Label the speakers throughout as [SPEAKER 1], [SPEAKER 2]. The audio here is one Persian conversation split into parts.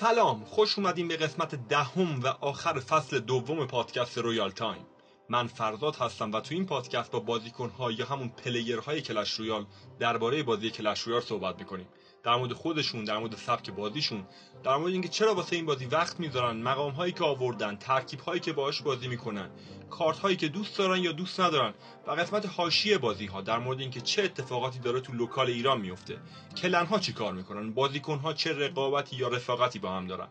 [SPEAKER 1] سلام خوش اومدیم به قسمت دهم و آخر فصل دوم پادکست رویال تایم. من فرزاد هستم و تو این پادکست با بازیکنها یا همون player های کلش رویال درباره بازی کلش رویال صحبت می‌کنیم. در مورد خودشون در مورد سبک بازیشون در مورد اینکه چرا واسه این بازی وقت می‌ذارن مقام هایی که آوردن ترکیب هایی که باهاش بازی می‌کنن کارت هایی که دوست دارن یا دوست ندارن و قسمت حاشیه بازی ها در مورد اینکه چه اتفاقاتی داره تو local ایران میفته clan ها چی کار می‌کنن؟ بازیکن ها چه رقابتی یا رفاقتی با هم دارن؟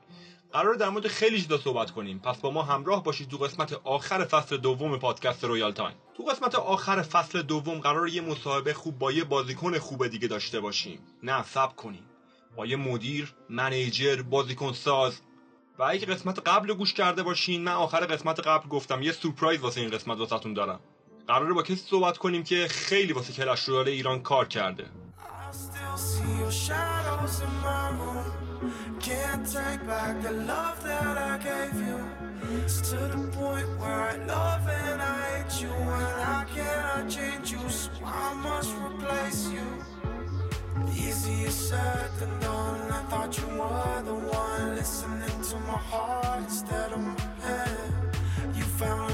[SPEAKER 1] قرار در مورد خیلی چیزا صحبت کنیم. پس با ما همراه باشید تو قسمت آخر فصل دوم پادکست رویال تایم. تو قسمت آخر فصل دوم قرار یه مصاحبه خوب با یه بازیکن خوب دیگه داشته باشیم. نه صبر کنیم. با یه مدیر manager بازیکن ساز. و اگه قسمت قبل گوش کرده باشین من آخر قسمت قبل گفتم یه سورپرایز واسه این قسمت واسهتون دارم. قراره با کسی صحبت کنیم که خیلی واسه کلش رویال ایران کار کرده. Can't take back the love that I gave you. It's to the point where I love and I hate you. And I cannot change you, so I must replace you. Easier said than done. I thought you were the one listening to my heart instead of my head. You found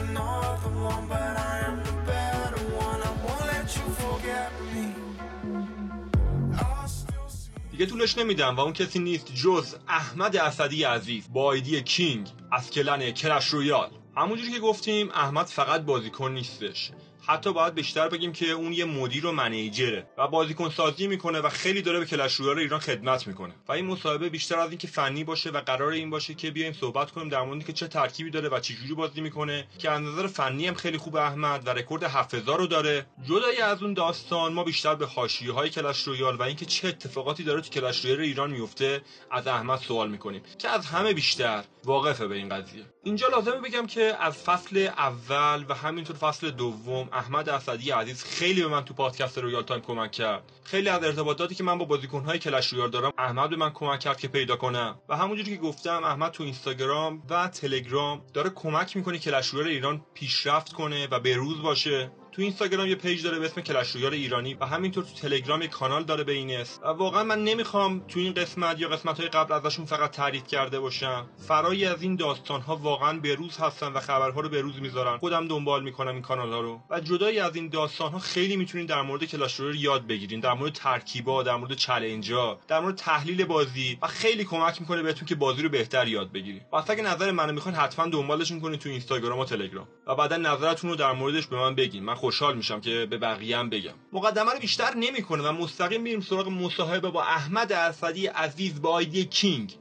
[SPEAKER 1] دیگه طولش نمیدم و اون کسی نیست جز احمد اسدی عزیز با ID کینگ از clan کلش رویال همونجوری که گفتیم احمد فقط بازیکن نیستش. حتی باید بیشتر بگیم که اون یه مدیر و manager ه و بازیکن سازی می‌کنه و خیلی داره به کلش رویال ایران خدمت می‌کنه. و این مصاحبه بیشتر از اینکه فنی باشه و قرار این باشه که بیایم صحبت کنیم در مورد که چه ترکیبی داره و چجوری بازی می‌کنه که از نظر فنی هم خیلی خوب احمد و رکورد 7000 رو داره. جدای از اون داستان ما بیشتر به حاشیه های کلش رویال و اینکه چه اتفاقاتی داره تو کلش رویال ایران میفته از احمد سوال می‌کنیم که از همه بیشتر واقفه به این قضیه. اینجا لازمه بگم که از فصل اول و همینطور فصل دوم احمد اسدی عزیز خیلی به من تو پادکست رویال تایم کمک کرد. خیلی از ارتباطاتی که من با بازیکنهای کلش رویال دارم احمد به من کمک کرد که پیدا کنم و همونجوری که گفتم احمد تو اینستاگرام و تلگرام داره کمک می‌کنه کلش رویال ایران پیشرفت کنه و به روز باشه. تو اینستاگرام یه page داره به اسم کلش رویال ایرانی و همینطور تو تلگرام یه کانال داره به این اسم. و واقعا من نمی‌خوام تو این قسمت یا قسمت های قبل ازشون فقط تعریف کرده باشم. فرای از این داستان ها واقعا به روز هستن و خبرها رو به روز می‌ذارن. خودم دنبال می‌کنم این کانال ها رو. و جدای از این داستان ها خیلی می‌تونین در مورد کلش رویال یاد بگیرین. در مورد ترکیبا در مورد چالنجا در مورد تحلیل بازی. و خیلی کمک می‌کنه بهتون که بازی رو بهتر یاد بگیرید واسه اگه نظر منو می‌خواین حتما دنبالشون کنید تو اینستاگرام و تلگرام. و بعدا نظرتون رو در موردش به من بگین. من خوشحال میشم که به بقیه هم بگم. مقدمه رو بیشتر نمی‌کنه و مستقیم میریم سراغ مصاحبه با احمد اسدی عزیز با آیدی کینگ.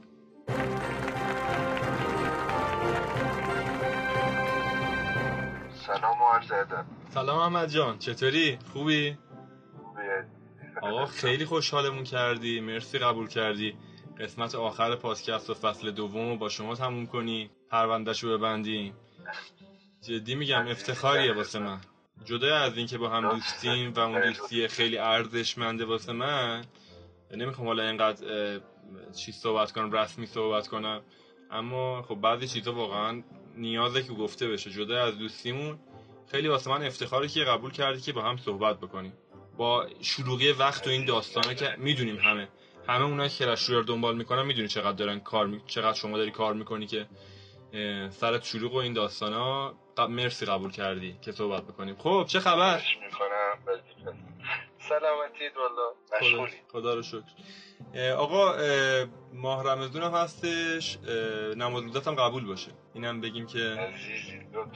[SPEAKER 2] سلام و عرض ادب.
[SPEAKER 1] سلام احمد جان چطوری؟ خوبی؟
[SPEAKER 2] خوبیه
[SPEAKER 1] آقا خیلی خوشحالمون کردی. مرسی قبول کردی. قسمت آخر پادکست و فصل دوم رو با شما تموم کنی. پروندهش رو ببندیم. جدی میگم افتخاریه واسه من. جدا از اینکه با هم دوستیم و اون دوستی خیلی ارزشمنده واسه من نمی‌خوام حالا اینقدر چیز صحبت کنم رسمی صحبت کنم اما خب بعضی چیزا واقعا نیازه که گفته بشه. جدا از دوستیمون خیلی واسه من افتخاره که قبول کردی که با هم صحبت بکنیم. با شلوغی وقت و این داستانه که می‌دونیم همه. همه اونایی که کلش رو دنبال می‌کنن می‌دونی چقدر دارن کار می... چقدر شما داری کار می‌کنی که سرت شلوغ و این داستانا مرسی قبول کردی که صحبت بکنیم خب چه خبر؟
[SPEAKER 2] می‌کنم سلامتی والا
[SPEAKER 1] خدا رو شکر. آقا ماه رمضان هم هستش. نماز روزت هم قبول باشه. اینم بگیم که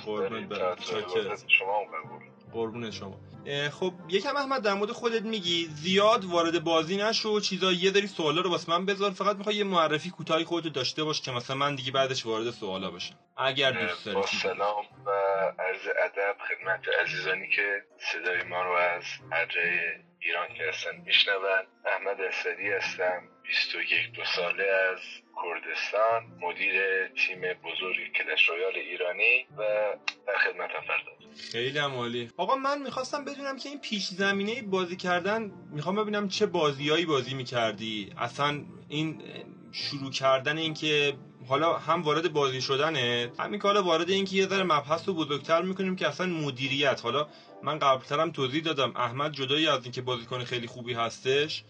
[SPEAKER 1] قربونت.
[SPEAKER 2] شما هم قبول
[SPEAKER 1] قربون شما. خب یکم احمد در مورد خودت میگی. زیاد وارد بازی نشو چیزا یه داری سوالا رو واسه من بذار. فقط می‌خوای یه معرفی کوتاهی خودت داشته باش که مثلا من دیگه بعدش وارد سوالا بشم. اگر دوست داری.
[SPEAKER 2] با سلام و عرض ادب خدمت عزیزانی که صدای ما رو از هر جای ایران که هستن میشنون. احمد اسدی هستم 21 دو ساله از کردستان مدیر تیم بزرگ کلش رویال ایرانی و در خدمتم فرداد
[SPEAKER 1] خیلی عالی. آقا من می‌خواستم بدونم که این پیش زمینه بازی کردن می‌خوام ببینم چه بازیایی بازی می‌کردی. اصلا این شروع کردن این که حالا هم وارد بازی شدنه همین کالا وارد اینکه یه ذره مبحث رو بزرگتر می‌کنیم که اصلا مدیریت. حالا من قبلترم توضیح دادم. احمد جدایی از اینکه بازیکن خیلی خوبی هستش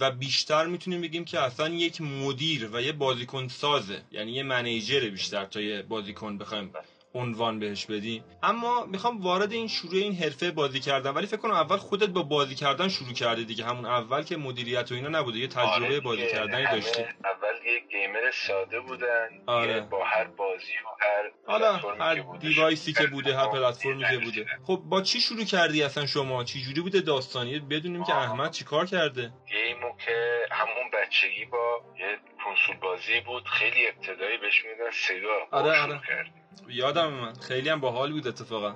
[SPEAKER 1] و بیشتر می‌تونیم بگیم که اصلا یک مدیر و یه بازیکن سازه. یعنی یه منیجر بیشتر تا یه بازیکن بخوایم عنوان بهش بدیم اما می‌خوام وارد این شروع این حرفه بازی کردن ولی فکر کنم اول خودت با بازی کردن شروع کردی دیگه. همون اول که مدیریت و اینا نبوده یه تجربه آره بازی کردنی داشتی.
[SPEAKER 2] اول یه گیمر ساده بودن
[SPEAKER 1] آره.
[SPEAKER 2] با هر بازی و هر
[SPEAKER 1] حالا هر دیوایسی که بوده هر پلتفرمی که بوده. خب با چی شروع کردی اصلا شما؟ چی جوری بوده داستانی؟ بدونیم که احمد چیکار کرده؟
[SPEAKER 2] گیمو که همون بچگی با یه کنسول بازی بود خیلی ابتدایی بهش میدن سگا
[SPEAKER 1] آره آره. یادم من خیلی هم باحال بود اتفاقا.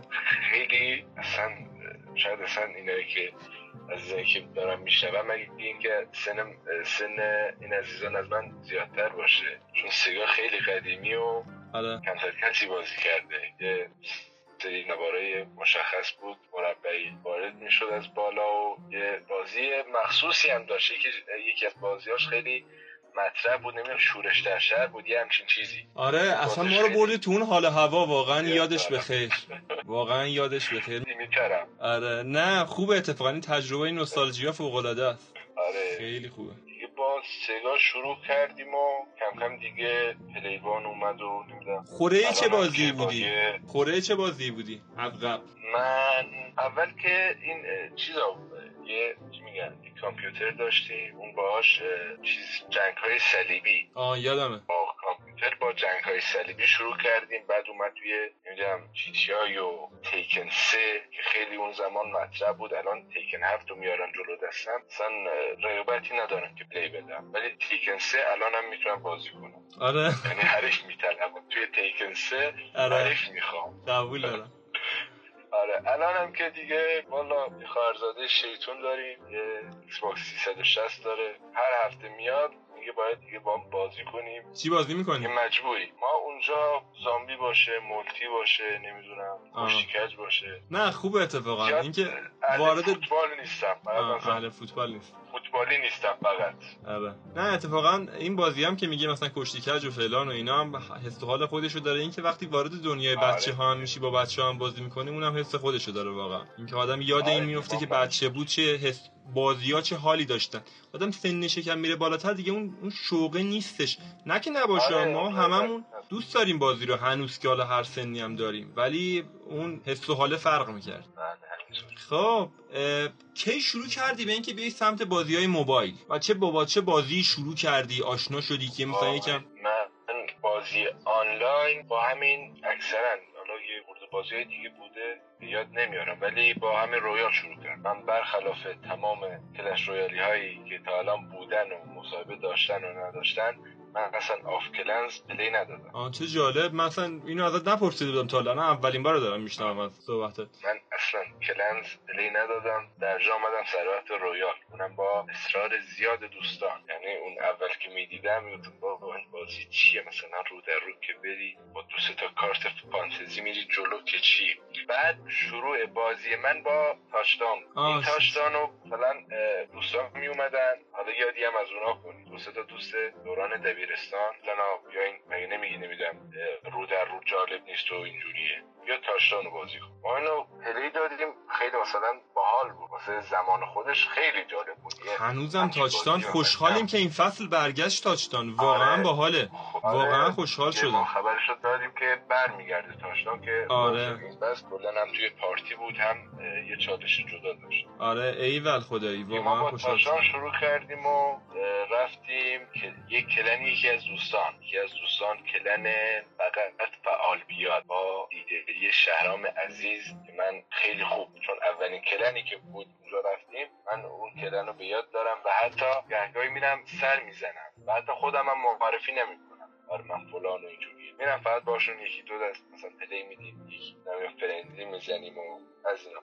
[SPEAKER 2] خیلی اصلا شاید اصلا اینایی که عزیزایی که دارم میشنوم مگه اینکه سن سن این عزیزان از من زیادتر باشه. چون سگا خیلی قدیمی و
[SPEAKER 1] آره.
[SPEAKER 2] کمتر کسی بازی کرده. یه سری نواره مشخص بود. مربعی وارد می‌شد از بالا و یه بازی مخصوصی هم داشت. یکی, یکی از بازیاش خیلی مطرح بود نمی‌دونم شورش در شهر بود یه همچین چیزی.
[SPEAKER 1] آره اصلا ما رو بردی تو اون حال هوا واقعا یادش بخیر واقعا یادش بخیر
[SPEAKER 2] میکرم
[SPEAKER 1] آره نه خوبه اتفاقا این تجربه نوستالژیا فوق العاده است.
[SPEAKER 2] آره.
[SPEAKER 1] خیلی خوبه.
[SPEAKER 2] دیگه با سگا شروع کردیم و کم کم دیگه پلیوان اومد و نمی‌دونم.
[SPEAKER 1] خوره چه بازی بودی؟ خوره چه بازی بودی؟ عقب
[SPEAKER 2] من اول که این چیزا یه میگن کامپیوتر داشتیم اون باهاش چیز جنگ های صلیبی.
[SPEAKER 1] آه یادمه.
[SPEAKER 2] با کامپیوتر با جنگ های صلیبی شروع کردیم. بعد اومد توی نمی‌دونم جی و تیکن سه که خیلی اون زمان مطرح بود. الان تیکن هفت رو میارن جلو دستم اصلا رقابتی ندارم که پلی بدم ولی تیکن سه الان هم می‌تونم بازی کنم
[SPEAKER 1] آره.
[SPEAKER 2] یعنی حریف می‌تونم توی تیکن سه
[SPEAKER 1] آره.
[SPEAKER 2] حریف می‌خوام.
[SPEAKER 1] قبول دارم.
[SPEAKER 2] آره هم که دیگه والا خواهرزاده شیطون داریم ایکس باکس 360 داره هر هفته میاد میگه باید دیگه با بازی کنیم.
[SPEAKER 1] چی بازی می‌کنیم
[SPEAKER 2] مجبوری. ما اونجا زامبی باشه multi باشه نمی‌دونم کشتی کج باشه.
[SPEAKER 1] نه خوبه اتفاقا. اینکه وارد
[SPEAKER 2] فوتبال نیستم.
[SPEAKER 1] اهل فوتبال نیست.
[SPEAKER 2] فوتبالی نیستم فقط.
[SPEAKER 1] آره. نه اتفاقا این بازی هم که میگه مثلا کشتی کج و فلان و اینا هم حس حال خودشو داره. اینکه وقتی وارد دنیای آره. بچه ها میشی با بچه ها هم بازی می‌کنی اونم حس خودشو داره واقعا. اینکه آدم یاد آره. این میفته که بچه بود چه حس بازی ها چه حالی داشتن. آدم سنش کم میره بالاتر دیگه اون اون شوقه نیستش. نه که نباشه آره. ما هممون دوست داریم بازی رو هنوز که حالا هر سنی هم داریم. ولی اون حس و حال فرق می‌کرد.
[SPEAKER 2] بله،
[SPEAKER 1] خب کی شروع کردی به اینکه بیای سمت بازی های موبایل؟ و چه با چه بازی شروع کردی؟ آشنا شدی که مثلا یکم
[SPEAKER 2] من بازی آنلاین با همین اکثرا یه بازی های دیگه بوده یاد نمیارم. ولی با همین رویال شروع کردم. من برخلاف تمام کلش رویالی هایی که تا الان بودن و مصاحبه داشتن و نداشتن من اصلا کلش آف کلنز play ندادم.
[SPEAKER 1] آه چه جالب. مثلا اینو ازت نپرسیده بودم تا الان. اولین بار دارم میشنوم از صحبتت.
[SPEAKER 2] من اصلا کلنز play ندادم. در جا آمدم سر وقت رویال. اونم با اصرار زیاد دوستان. یعنی اون اول که می‌دیدم می‌گفتم بابا این بازی چیه؟ مثلا رو در رو که بری با دو تا کارت فانتزی میری جلو که چی؟ بعد شروع بازی من با تاشتان. این تاشتانو مثلا دوستان می اومدن حالا یادی هم از اونا کنید دو تا دوست دوران دبیرستان. لنا بیاین مگه نمیگی نمیدم رو در رو جالب نیست و اینجوریه. یا تاشتانو بازی کن. ما اینو پلی دادیم خیلی مثلا باحال بود. واسه زمان خودش خیلی جالب بود.
[SPEAKER 1] هنوزم تاچتان خوشحالیم که این فصل برگشت تاچتان. واقعا آره. باحاله. آره. واقعا خوشحال شدم.
[SPEAKER 2] خبرش دادیم که برمیگرده تاشتان که
[SPEAKER 1] آره.
[SPEAKER 2] بس کلا هم توی پارتی بود هم یه چالش جدا داشت.
[SPEAKER 1] آره ایول خدایی. واقعا خوشحال
[SPEAKER 2] شدم. شروع کردیم و رفتیم که یک کلن یکی از دوستان. یکی از دوستان کلن فقط فعال بیاد. با دیده شهرام عزیز که من خیلی خوب چون اولین کلنی که بود اونجا رفتیم من اون کلن رو به یاد دارم و حتی گهگاهی میرم سر می‌زنم و حتی خودم هم معرفی نمی‌کنم. آره من فلان و اینجوری میرم فقط باشون یکی دو دست مثلا پلی میدیم یکی friendly می‌زنیم و از اینا.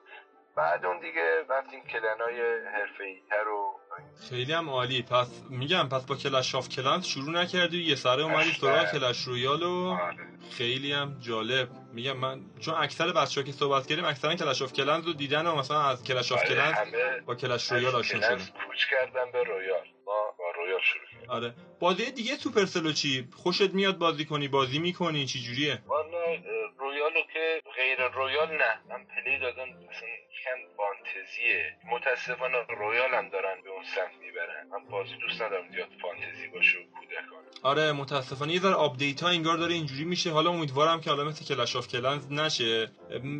[SPEAKER 2] بعد اون دیگه رفتیم clan ای حرفه‌ای تر و
[SPEAKER 1] خیلی هم عالی. پس میگم پس با کلش آف کلنس شروع نکردی؟ یه سره اومدی سراغ کلش رویال و
[SPEAKER 2] آره.
[SPEAKER 1] خیلی هم جالب. میگم من چون اکثر بچه‌ها که صحبت کردیم اکثرا کلش آف کلنز رو دیدن و مثلا از کلش آف
[SPEAKER 2] آره،
[SPEAKER 1] کلنز با کلش رویال آشنا شدن.
[SPEAKER 2] کوچ کردم به رویال. ما با رویال شروع کردیم.
[SPEAKER 1] آره. بازی دیگه سوپرسل رو چی؟ خوشت میاد بازی کنی بازی می‌کنی؟ چی جوریه؟
[SPEAKER 2] والا Royale و که غیر Royale نه. من play دادم مثلا کم فانتزیه. متاسفانه Royale هم دارن به اون سمت می‌برن. من بازی دوست ندارم زیاد فانتزی باشه و کودکان
[SPEAKER 1] آره متاسفانه یه ذره update ها انگار داره اینجوری میشه. حالا امیدوارم که حالا مثل Clash of Clans نشه.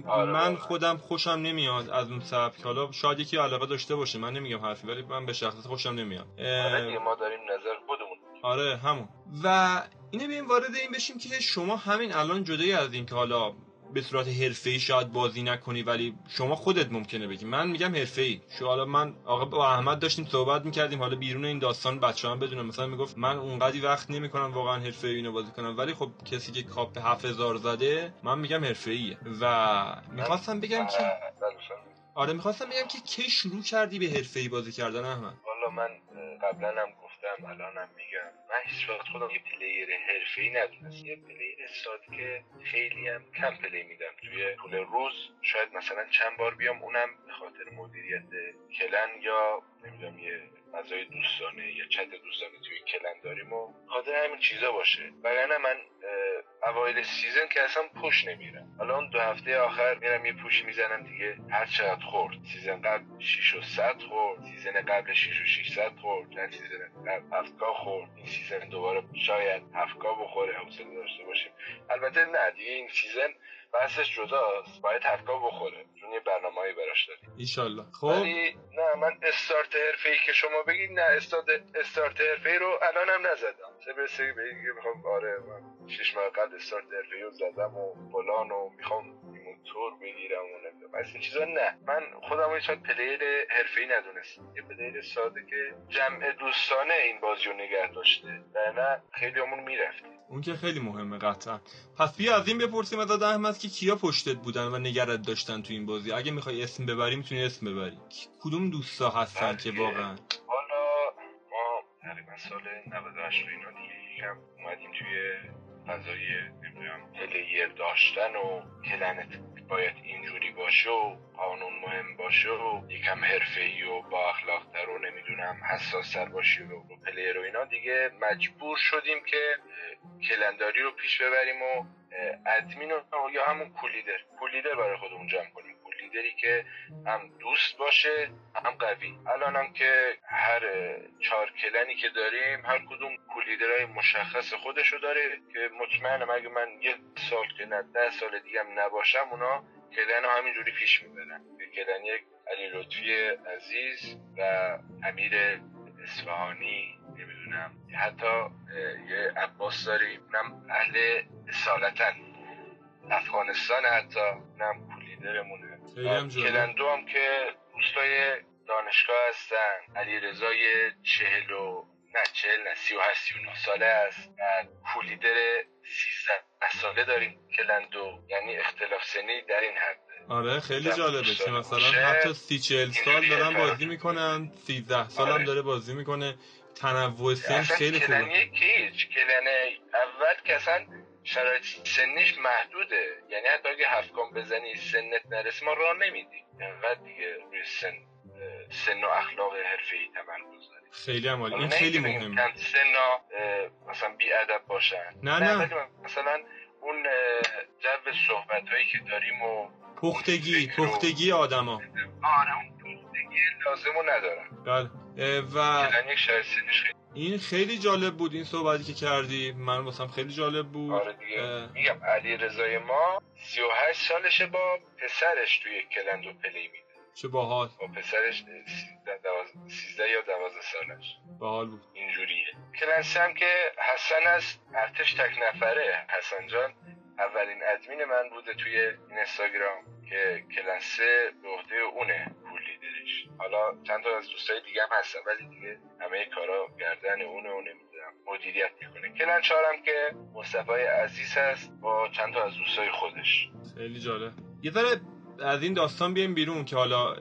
[SPEAKER 2] آره،
[SPEAKER 1] من. خودم خوشم نمیاد از اون سبک. حالا شاید یکی علاقه داشته باشه. من نمیگم حرفی ولی من به شخصه خوشم نمیاد.
[SPEAKER 2] آره دیگه ما داریم نظر خودمون.
[SPEAKER 1] آره همون. و اینه بیایم وارد این بشیم که شما همین الان جدای از این که حالا به صورت حرفه‌ای شاید بازی نکنی ولی شما خودت ممکنه بگی. من میگم حرفه‌ای. شو حالا من آقا با احمد داشتیم صحبت می‌کردیم. حالا بیرون این داستان بچه هم بدونم. مثلا می‌گفت من اونقدی وقت نمی‌کنم واقعا حرفه‌ای اینو بازی کنم. ولی خب کسی که کاپ 7000 زده من میگم حرفه‌ایه. و می‌خواستم بگم که
[SPEAKER 2] آره،.
[SPEAKER 1] آره می‌خواستم بگم که کی شروع کردی به حرفه‌ای بازی کردن احمد؟
[SPEAKER 2] والا من قبلا هم گفتم الانم میگم. من هیچ وقت خودم یه player حرفه‌ای ندونستم. یه player ساده که خیلی هم کم play میدم توی طول روز. شاید مثلا چند بار بیام اونم به خاطر مدیریت clan یا نمی‌دونم یه فضای دوستانه یا چت دوستانه توی clan داریم و خاطر همین چیزا باشه. وگرنه من اوایل season که اصلا push نمیرم. حالا اون دو هفته آخر میرم یه push می‌زنم دیگه. هر چقدر خورد. season قبل 6 و 100 خورد. season قبل 6 و 600 خورد. چند season قبل هفت K خورد. این season دوباره شاید هفت K بخوره. حوصله داشته باشیم. البته نه دیگه این season بحثش جداست. باید هفت K بخوره. چون یه برنامه‌ای براش داریم.
[SPEAKER 1] ایشالله خب؟
[SPEAKER 2] ولی نه من استارت حرفه‌ای که شما بگید نه استارت استارت حرفه‌ای رو الان هم نزدم. برسه به اینکه می‌خوام آره من شش ماه قبل استارت حرفه‌ای رو زدم و فلان و می‌خوام موتور بگیرم و نمی‌دونم. از این چیزا نه. من خودم هیچ player حرفه‌ای ندونستم. یه player ساده که جمع دوستانه این بازی رو نگه داشته. و نه خیلی همون می‌رفتیم.
[SPEAKER 1] اون که خیلی مهمه قطعا. پس بیا از این بپرسیم از احمد که کیا پشتت بودن و نگهت داشتن تو این بازی. اگه می‌خوای اسم ببری می‌تونی اسم ببری. کدوم دوستا هستن که. واقعا؟
[SPEAKER 2] حالا ما تقریبا سال 98 و اینا دیگه اومدیم توی فضای نمی‌دونم player داشتن و clan ت باید اینجوری باشه و قانون مهم باشه و یکم حرفه‌ای و با اخلاقتر و نمی‌دونم حساستر باشی و رو player و اینا دیگه مجبور شدیم که کلنداری رو پیش ببریم و ادمین رو یا همون کولیدر. کولیدر برای خودمون جمع کنیم. کولیدری که هم دوست باشه هم قوی. الان هم که هر چهار کلنی که داریم هر کدوم کولیدرهای مشخص خودشو داره که مطمئنم اگه من یه سال که نه ده سال دیگه هم نباشم اونا کلن همینجوری پیش می‌برن. کلن یک علی لطفی عزیز و امیر اصفهانی نمی‌دونم. حتی یه عباس داریم اونم اهل اصالتن. افغانستان حتی
[SPEAKER 1] هم جالب.
[SPEAKER 2] کلندو هم که دوستای دانشگاه هستن. علی رضای چهل و نه چهل نه سی و هشت سی و ساله است. کولیدر سیزده ساله داریم کلندو. یعنی اختلاف سنی در این حد.
[SPEAKER 1] آره خیلی جالبه که مثلا. حتی سی چهل سال دارن بازی می‌کنن سیزده سال هم
[SPEAKER 2] آره.
[SPEAKER 1] داره بازی می‌کنه. تنوع سن خیلی خوبه.
[SPEAKER 2] کلنی کیچ کلن اول که اصلا شرایط سنیش محدوده. یعنی حتی اگه هفتگام بزنی سنت نرسه ما راه نمیدیم. انقدر دیگه روی سن سن و اخلاق حرفه‌ای تمرکز داریم.
[SPEAKER 1] خیلی هم این
[SPEAKER 2] نه
[SPEAKER 1] خیلی مهمه.
[SPEAKER 2] سنا مثلا بی ادب باشن.
[SPEAKER 1] نه، نه.
[SPEAKER 2] ولی مثلا اون جو صحبت هایی که داریم و
[SPEAKER 1] پختگی پختگی آدما.
[SPEAKER 2] آره اون پختگی لازم رو ندارن.
[SPEAKER 1] بله. و
[SPEAKER 2] یک شرایط سنیش خیلی
[SPEAKER 1] این خیلی جالب بود این صحبتی که کردی. من واسم خیلی جالب بود.
[SPEAKER 2] آره دیگه. میگم علیرضای ما 38 سالشه با پسرش توی clan داره play میده.
[SPEAKER 1] چه باحال.
[SPEAKER 2] با پسرش 13 دوازده- 13 یا 12 سالش.
[SPEAKER 1] باحال بود.
[SPEAKER 2] اینجوریه. کلنسی هم که حسن است ارتش تک نفره. حسن جان اولین ادمین من بوده توی این اینستاگرام که کلنسه به عهده اونه. لیدرش حالا چند تا از دوستای دیگه هم هستن ولی دیگه همه کارا گردن اونه و نمی‌دونم. مدیریت می‌کنه. کلن چهارم که مصطفی عزیز هست با چند تا از دوستای خودش.
[SPEAKER 1] خیلی جالب. یه ذره از این داستان بیایم بیرون که حالا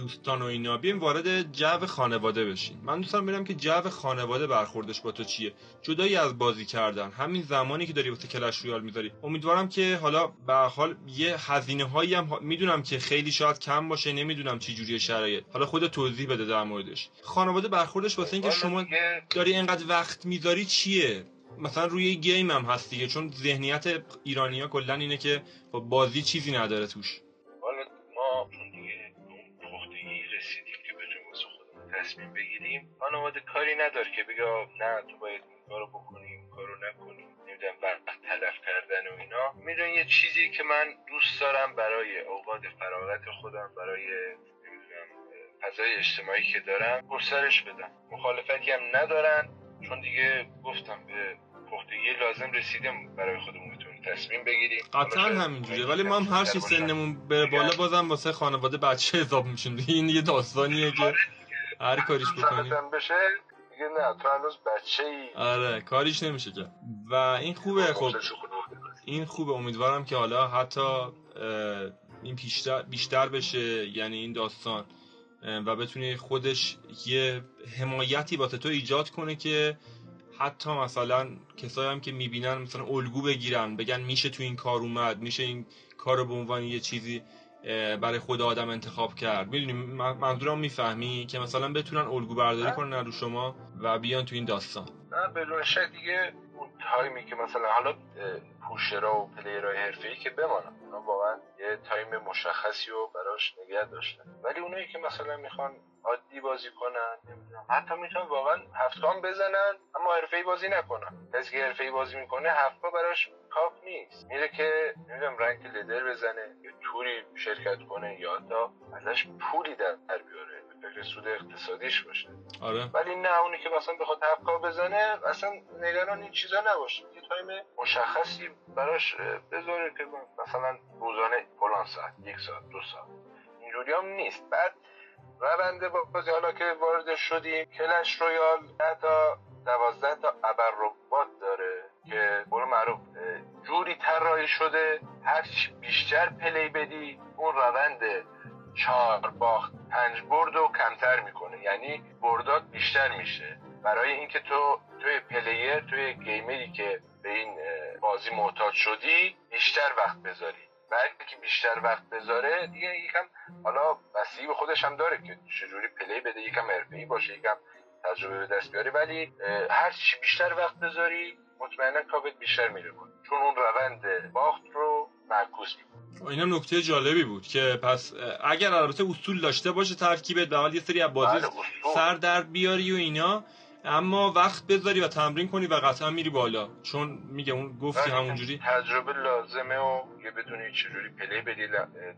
[SPEAKER 1] دوستان و اینا بیایم وارد جو خانواده بشیم. من دوستم ببینم که جو خانواده برخوردش با تو چیه؟ جدایی از بازی کردن. همین زمانی که داری واسه کلش رویال می‌ذاری. امیدوارم که حالا به حال یه هزینه هایی هم می‌دونم که خیلی شاید کم باشه نمی‌دونم چی جوری شرایط. حالا خود توضیح بده در موردش. خانواده برخوردش واسه اینکه شما داری اینقدر وقت می‌ذاری چیه؟ مثلا روی گیم هم هست دیگه چون ذهنیت ایرانیا کلا اینه که بازی چیزی نداره توش.
[SPEAKER 2] تصمیم بگیریم. خانواده کاری نداره که بگه نه تو باید این کارو بکنی این کارو نکنی. نمی‌دونم وقت تلف کردن و اینا. میدون یه چیزی که من دوست دارم برای اوقات فراغت خودم برای نمی‌دونم فضای اجتماعی که دارم گسترش بدم. مخالفتی هم ندارن. چون دیگه گفتم به پختگی لازم رسیدیم. برای خودمون بتونیم تصمیم بگیریم.
[SPEAKER 1] قطعا همینجوره ولی ما هم هر چی سنمون بره بالا بازم واسه خانواده بچه حساب میشیم. این یه داستانیه که آره. هر کاریش بکنی
[SPEAKER 2] بشه دیگه نه تو هنوز بچه ای
[SPEAKER 1] آره کاریش نمیشه که و این خوبه خب این خوبه. امیدوارم که حالا حتی این بیشتر, بیشتر بشه یعنی این داستان. و بتونی خودش یه حمایتی واسه تو ایجاد کنه که حتی مثلا کسایی هم که می‌بینن مثلا الگو بگیرن بگن میشه تو این کار اومد میشه این کار رو به عنوان یه چیزی برای خود آدم انتخاب کرد. می‌دونی منظورم می‌فهمی که مثلا بتونن الگو برداری کنن رو شما و بیان تو این داستان.
[SPEAKER 2] نه بدون شک دیگه اون تایمی که مثلا حالا pusher ا و player های حرفه‌ای که بمانن. اونا واقعا یه time مشخصی رو براش نگه داشتن. ولی اونایی که مثلا می‌خوان عادی بازی کنن حتی می‌تونن واقعا هفت K ام بزنن اما حرفه‌ای بازی نکنن. کسی که حرفه‌ای بازی می‌کنه هفت K براش کافی نیست. میره که نمی‌دونم rank ladder بزنه یه tour ی شرکت کنه یا تا ازش پولی در بیاره. فکر سود اقتصادیش باشه.
[SPEAKER 1] آره.
[SPEAKER 2] ولی نه اونی که مثلا بخواد هفت K بزنه اصلا نگران این چیزا نباشه. یه time مشخصی براش بذاره که مثلا روزانه فلان ساعت یک ساعت دو ساعت. اینجوری هم نیست. بعد روند بازی حالا که وارد شدیم Clash Royale ده تا دوازده تا ابر ربات داره که برو معروف. جوری طراحی شده هر بیشتر play بدی اون روند چهار باخت پنج برد و کمتر می‌کنه. یعنی بردات بیشتر میشه. برای اینکه تو توی player توی gamer ی که به این بازی محتاج شدی بیشتر وقت بذاری. بعد که بیشتر وقت بذاره دیگه یکم حالا بستگی به خودش هم داره که چجوری play بده. یکم ارپی باشه یکم تجربه به دست بیاری. ولی هر چی بیشتر وقت بذاری مطمئنا کابت بیشتر میره چون اون روند باخت رو معکوس
[SPEAKER 1] می‌کنه اینم نکته جالبی بود که پس اگر البته اصول داشته باشه ترکیبت به یه سری از بازی بله، سر در بیاری و اینا اما وقت بذاری و تمرین کنی و قطعا میری بالا. چون میگه اون گفتی بله، همونجوری.
[SPEAKER 2] تجربه لازمه و یه بدونی چجوری play بدی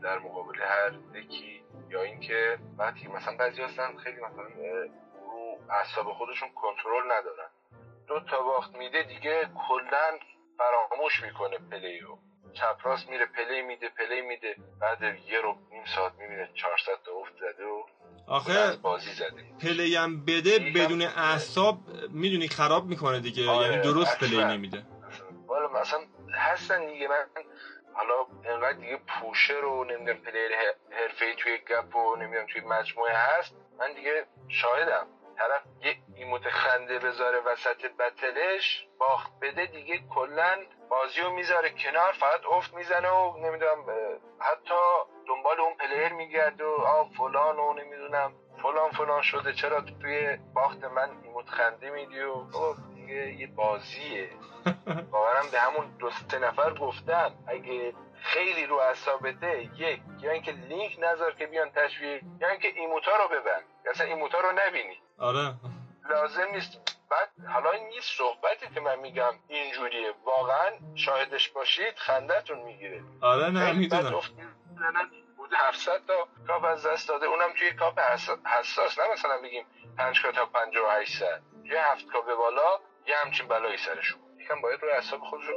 [SPEAKER 2] در مقابل هر یکی. یا اینکه وقتی مثلا بعضی هستن خیلی مثلا رو اعصاب خودشون کنترل ندارن. دو تا باخت میده دیگه کلا فراموش می‌کنه play و چپ راست میره play میده play میده. بعد یه رو نیم ساعت می‌بینه 400 تا افت زده و
[SPEAKER 1] آخه
[SPEAKER 2] بازی زده.
[SPEAKER 1] play هم بده بدون اعصاب می‌دونی خراب می‌کنه دیگه. آره یعنی درست play نمیده.
[SPEAKER 2] والا مثلا هستن دیگه. من حالا انقدر دیگه pusher و نمی‌دونم player حرفه‌ای توی گپ و نمی‌دونم توی مجموعه هست. من دیگه شاهدم. طرف یه emote خنده بذاره وسط battle ش باخت بده دیگه کلا بازی رو می‌ذاره کنار فقط افت می‌زنه و نمی‌دونم حتی دنبال اون player میگرده و آ فلان و نمی‌دونم فلان فلان شده چرا توی باخت من emote خنده میدی و دیگه یه بازیه. باورم به همون دو سه نفر گفتم اگه خیلی رو اعصابته یک یا اینکه لینک نذار که بیان تشویق یا اینکه emote ا رو ببند. اصلا emote ا رو نبینی.
[SPEAKER 1] آره.
[SPEAKER 2] لازم نیست. بعد حالا این نیست صحبتی که من میگم اینجوریه. واقعا شاهدش باشید خندتون می‌گیره.
[SPEAKER 1] آره نه می‌دونم.
[SPEAKER 2] بوده 700 تا کاپ از دست داده. اونم توی کاپ حساس. نه مثلا بگیم 5 تا 58 سر توی هفت کاپ بالا یه همچین بلایی سرشون. یکم باید رو اعصاب خودشون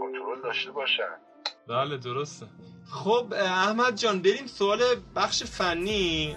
[SPEAKER 2] کنترل داشته باشن.
[SPEAKER 1] بله درسته. خب احمد جان بریم سوال بخش فنی.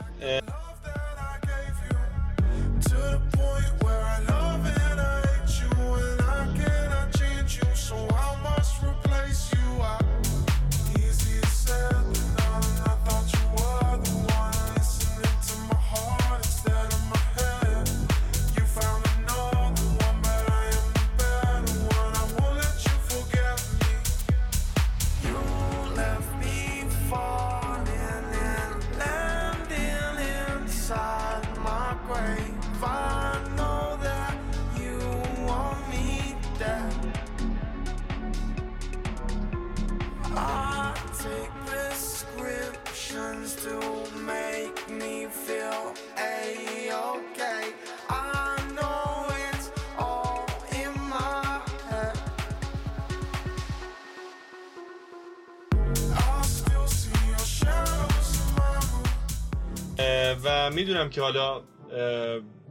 [SPEAKER 1] می‌دونم که حالا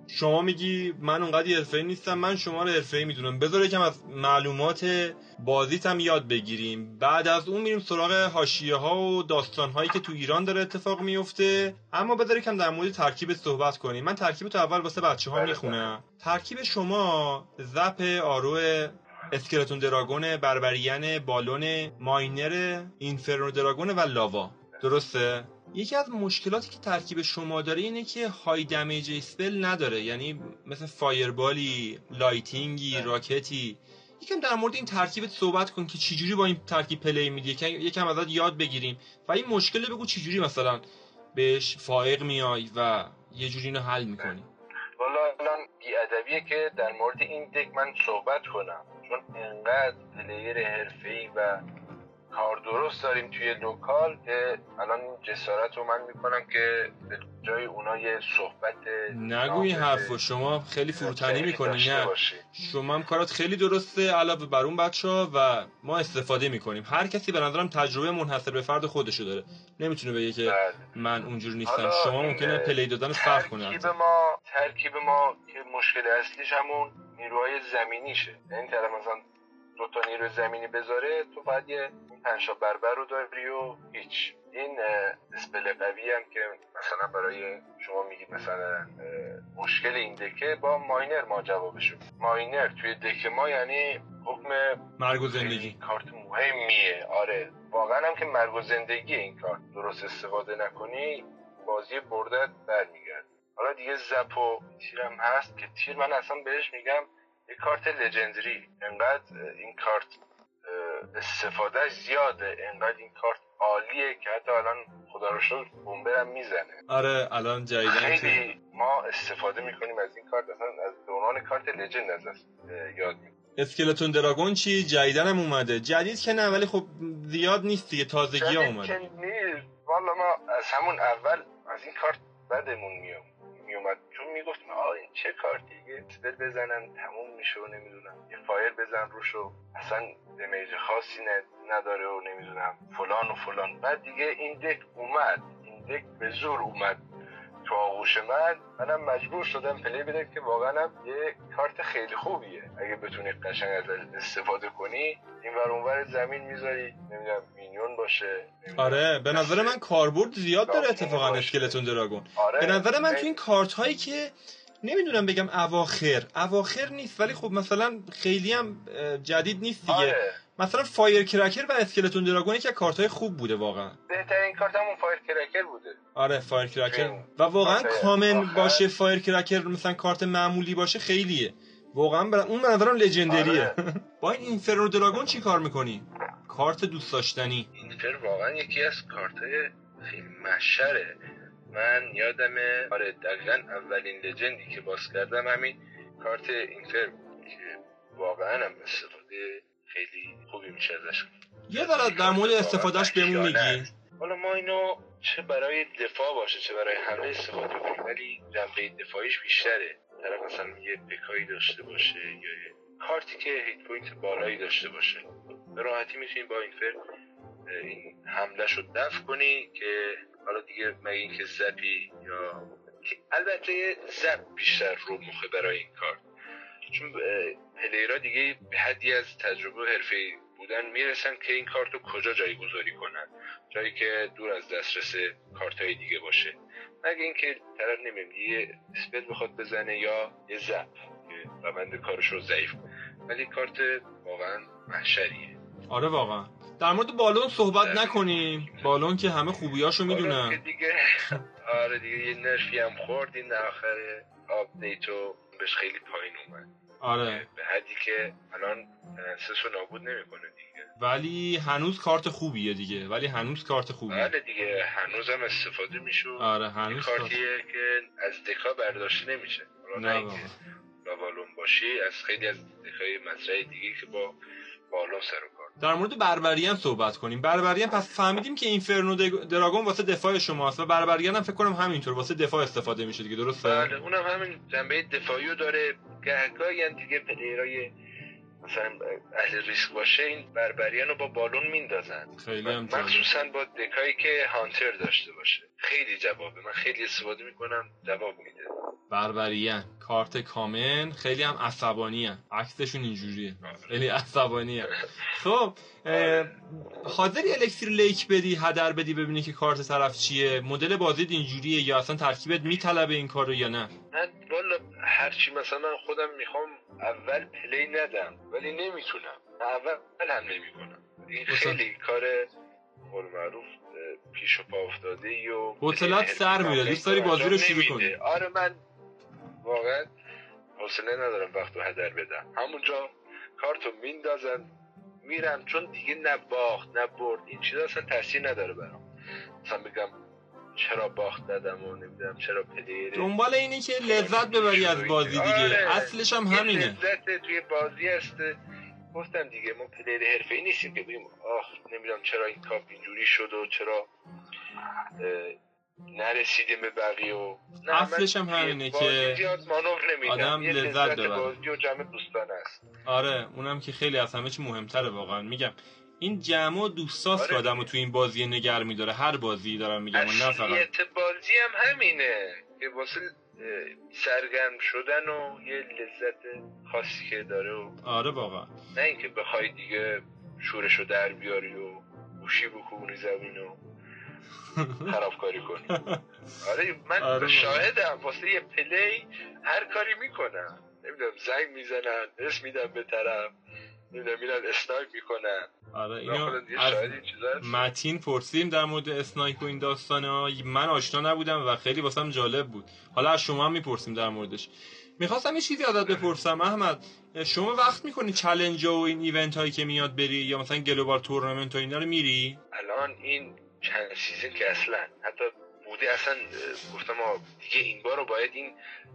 [SPEAKER 1] شما میگی من اونقدر حرفه‌ای نیستم من شما رو حرفه‌ای می‌دونم. بذار یکم از معلومات بازیت هم یاد بگیریم. بعد از اون میریم سراغ حاشیه ها و داستان هایی که تو ایران داره اتفاق میفته اما بذار یکم در مورد ترکیب صحبت کنیم. من ترکیب تو اول واسه بچه ها بله، می‌خونم. بله. ترکیب شما زپ آرو اسکلتون دراگون بربریان بالون ماینر اینفرنو دراگون و لاوا. درسته؟ یکی از مشکلاتی که ترکیب شما داره اینه که high damage spell نداره. یعنی مثل fireball ی lightning ی بله. rocket ی. یکم در مورد این ترکیبت صحبت کن که چجوری با این ترکیب play میدی. یکم ازت یاد بگیریم. و این مشکل بگو چجوری مثلا بهش فائق میای و یه جوری اینو حل می‌کنی.
[SPEAKER 2] والا الان بی‌ادبیه که در مورد این deck من صحبت کنم. چون انقدر player حرفه‌ای و کار درست داریم توی local که الان جسارت رو من می‌کنم که به جای اونا یه صحبت
[SPEAKER 1] نگو این حرف و شما خیلی فروتنی می‌کنی نه. شما هم کارات خیلی درسته علاوه بر اون بچه ها و ما استفاده می‌کنیم. هر کسی به نظرم تجربه منحصر به فرد خودشو داره. نمی‌تونه بگه که بله. من اونجور نیستم. شما ممکنه play دادن فرق کنه
[SPEAKER 2] ترکیب ما ترکیب ما که مشکل اصلیش همون نیروهای زمینیشه. این طرف مثلا دو تا نیروی زمینی بذاره تو باید یه پنشا بربر رو داری و هیچ. این اسپل قوی هم که مثلا برای شما میگید مثلا مشکل این دکه با ماینر ما جوابشو ماینر توی دکه ما یعنی حکم
[SPEAKER 1] مرگ و زندگی.
[SPEAKER 2] کارت مهمیه. آره. واقعا هم که مرگ و زندگی این کارت درست استفاده نکنی بازی بردت برمیگرد حالا دیگه زپ و تیرم هست که تیر من اصلا بهش میگم یه کارت لجندری انقدر این کارت استفاده زیاده انقدر این کارت عالیه که حتی الان خدا رو شکر بومبرم می‌زنه.
[SPEAKER 1] آره الان جدیدن
[SPEAKER 2] خیلی ما استفاده می‌کنیم از این کارت اصلا از دوران کارت لجند از یاد
[SPEAKER 1] اسکلتون دراگون چی؟ جدیدن هم اومده. جدید که نه ولی خب زیاد نیست دیگه تازگی ها اومده.
[SPEAKER 2] نیست. والا ما از همون اول از این کارت بدمون میام میومد چون می‌گفت آه این چه کارتی یه spell بزنن تموم میشه و نمی‌دونم. یه fire بزن روش و اصلا damage خاصی نداره و نمی‌دونم. فلان و فلان. بعد دیگه این deck اومد. این deck به زور اومد. تو آغوش من منم مجبور شدم play بدم که واقعا یه کارت خیلی خوبیه. اگه بتونی قشنگ از استفاده کنی این ور اونور زمین می‌ذاری نمی‌دونم minion باشه
[SPEAKER 1] آره به نظر من کاربرد زیاد داره اتفاقا skeleton dragon آره. به نظر من تو این کارت هایی که نمی‌دونم بگم اواخر. اواخر نیست ولی خب مثلا خیلی هم جدید نیست دیگه. آره. مثلا firecracker و skeleton dragon که کارت های خوب بوده واقعا.
[SPEAKER 2] بهترین کارت همون firecracker بوده.
[SPEAKER 1] آره firecracker و واقعا common باشه firecracker مثلا کارت معمولی باشه خیلیه. واقعا برا... اون به نظرم legendary ه آره. با این inferno dragon چی کار می‌کنی؟ کارت دوست داشتنی.
[SPEAKER 2] inferno واقعا یکی از کارت خیلی محشره من یادم آره دقیقا اولین legendary که باز کردم همین کارت inferno بود که واقعا هم استفاده خیلی خوبی میشه ازش.
[SPEAKER 1] یه ذره در مورد استفادهش بهمون میگی.
[SPEAKER 2] حالا ما اینو چه برای دفاع باشه چه برای حمله استفاده کنیم ولی جنبه دفاعیش بیشتره. طرف مثلا یه P.E.K.K.A یی داشته باشه یا کارتی که hit point بالایی داشته باشه. به راحتی می‌تونی با این فر این حمله رو دفع کنی که حالا دیگه مگه اینکه زپی یا البته زب بیشتر رو مخه برای این کار. چون پلیرها دیگه به حدی از تجربه حرفه بودن می‌رسن که این کارت رو کجا گذاری کنن. جایی که دور از دسترس کارت های دیگه باشه. مگه اینکه طرف نمیم یه اسپل بخواد بزنه یا یه زب که روند کارش رو ضعیف ولی کارت واقعا محشریه.
[SPEAKER 1] آره واقعا. در مورد بالون صحبت نکنیم. بالون که همه خوبیاشو می‌دونن.
[SPEAKER 2] دیگه آره دیگه یه nerf ی هم خورد این آخر update و بهش خیلی پایین اومد.
[SPEAKER 1] آره.
[SPEAKER 2] به حدی که الان سسو نابود نمی‌کنه دیگه.
[SPEAKER 1] ولی هنوز کارت خوبیه دیگه. ولی هنوز کارت خوبیه.
[SPEAKER 2] آره دیگه هنوز هم استفاده میشه
[SPEAKER 1] آره هنوز
[SPEAKER 2] کارتیه که از دکا برداشته نمیشه. نه بالون باشی از خیلی از دکای مطرح دیگه که با بالون سر و
[SPEAKER 1] در مورد بربریان صحبت کنیم. بربریان پس فهمیدیم که اینفرنو دراگون واسه دفاع شماست و بربریان هم فکر کنم همینطور واسه دفاع استفاده میشه دیگه درسته؟
[SPEAKER 2] بله اونم همین جنبه دفاعی رو داره. گهگاهی هم دیگه پلیرای مثلا اهل ریسک باشه این بربریان رو با بالون میندازن.
[SPEAKER 1] خیلی هم
[SPEAKER 2] مخصوصا با دکایی که هانتر داشته باشه. خیلی جوابه. من خیلی استفاده می‌کنم جواب میده.
[SPEAKER 1] barbarian. کارت common خیلی هم عصبانی هم. عکسشون اینجوریه. خیلی عصبانی خب حاضری elixir leak بدی هدر بدی ببینی که کارت طرف چیه؟ مدل بازی اینجوریه یا اصلا ترکیبت میطلبه این کار رو یا نه؟
[SPEAKER 2] من والا هرچی مثلا خودم می‌خوام اول play ندم ولی نمی‌تونم. اول هم نمی‌کنم. این خیلی کار معروف پیش و پا افتاده ای و
[SPEAKER 1] حوصلت سر میره دوست داری بازی رو شروع کنی؟
[SPEAKER 2] آره من واقعا حوصله ندارم وقت رو هدر بدم. همونجا کارتو میندازن میرم چون دیگه نه باخت نه برد. این چیزا اصلا تاثیر نداره برام. مثلا بگم چرا باخت دادم و نمی‌دونم چرا player
[SPEAKER 1] دنبال اینی که لذت ببری از بازی دیگه. آره. اصلش هم همینه.
[SPEAKER 2] لذت توی بازی است. گفتم دیگه ما player حرفه ای نیستیم که بگیم آخ نمی‌دونم چرا این کاپ اینجوری شد و چرا نرسیدیم به بقیه و
[SPEAKER 1] اصلش هم همینه که آدم لذت ببره.
[SPEAKER 2] بازی و جمع دوستانه است.
[SPEAKER 1] آره اونم که خیلی از همه چی مهمتره واقعا. میگم این جمع و دوستاست که آره. آدم تو این بازی نگر میداره. هر بازی دارم میگم نه
[SPEAKER 2] فقط. بازی هم همینه که واسه سرگرم شدن و یه لذت خاصی که داره و
[SPEAKER 1] آره واقعا.
[SPEAKER 2] نه اینکه بخوای دیگه شورشو در بیاری و گوشی بکونی زمین و خرابکاری کنی. آره من آره شاهدم. واسه یه play هر کاری می‌کنم. نمی‌دونم زنگ می‌زنن اسم میدم به طرف. نمی‌دونم میرن snipe می‌کنن.
[SPEAKER 1] آره اینو از متین پرسیم در مورد snipe و این داستانه ها. من آشنا نبودم و خیلی واسم جالب بود. حالا از شما هم می‌پرسیم در موردش. می‌خواستم یه چیزی ازت بپرسم احمد. شما وقت می‌کنی challenge و این event هایی که میاد بری یا مثلا global tournament و اینا رو میری؟
[SPEAKER 2] الان این چند season که اصلا حتی بوده اصلا گفتم دیگه این بار رو باید این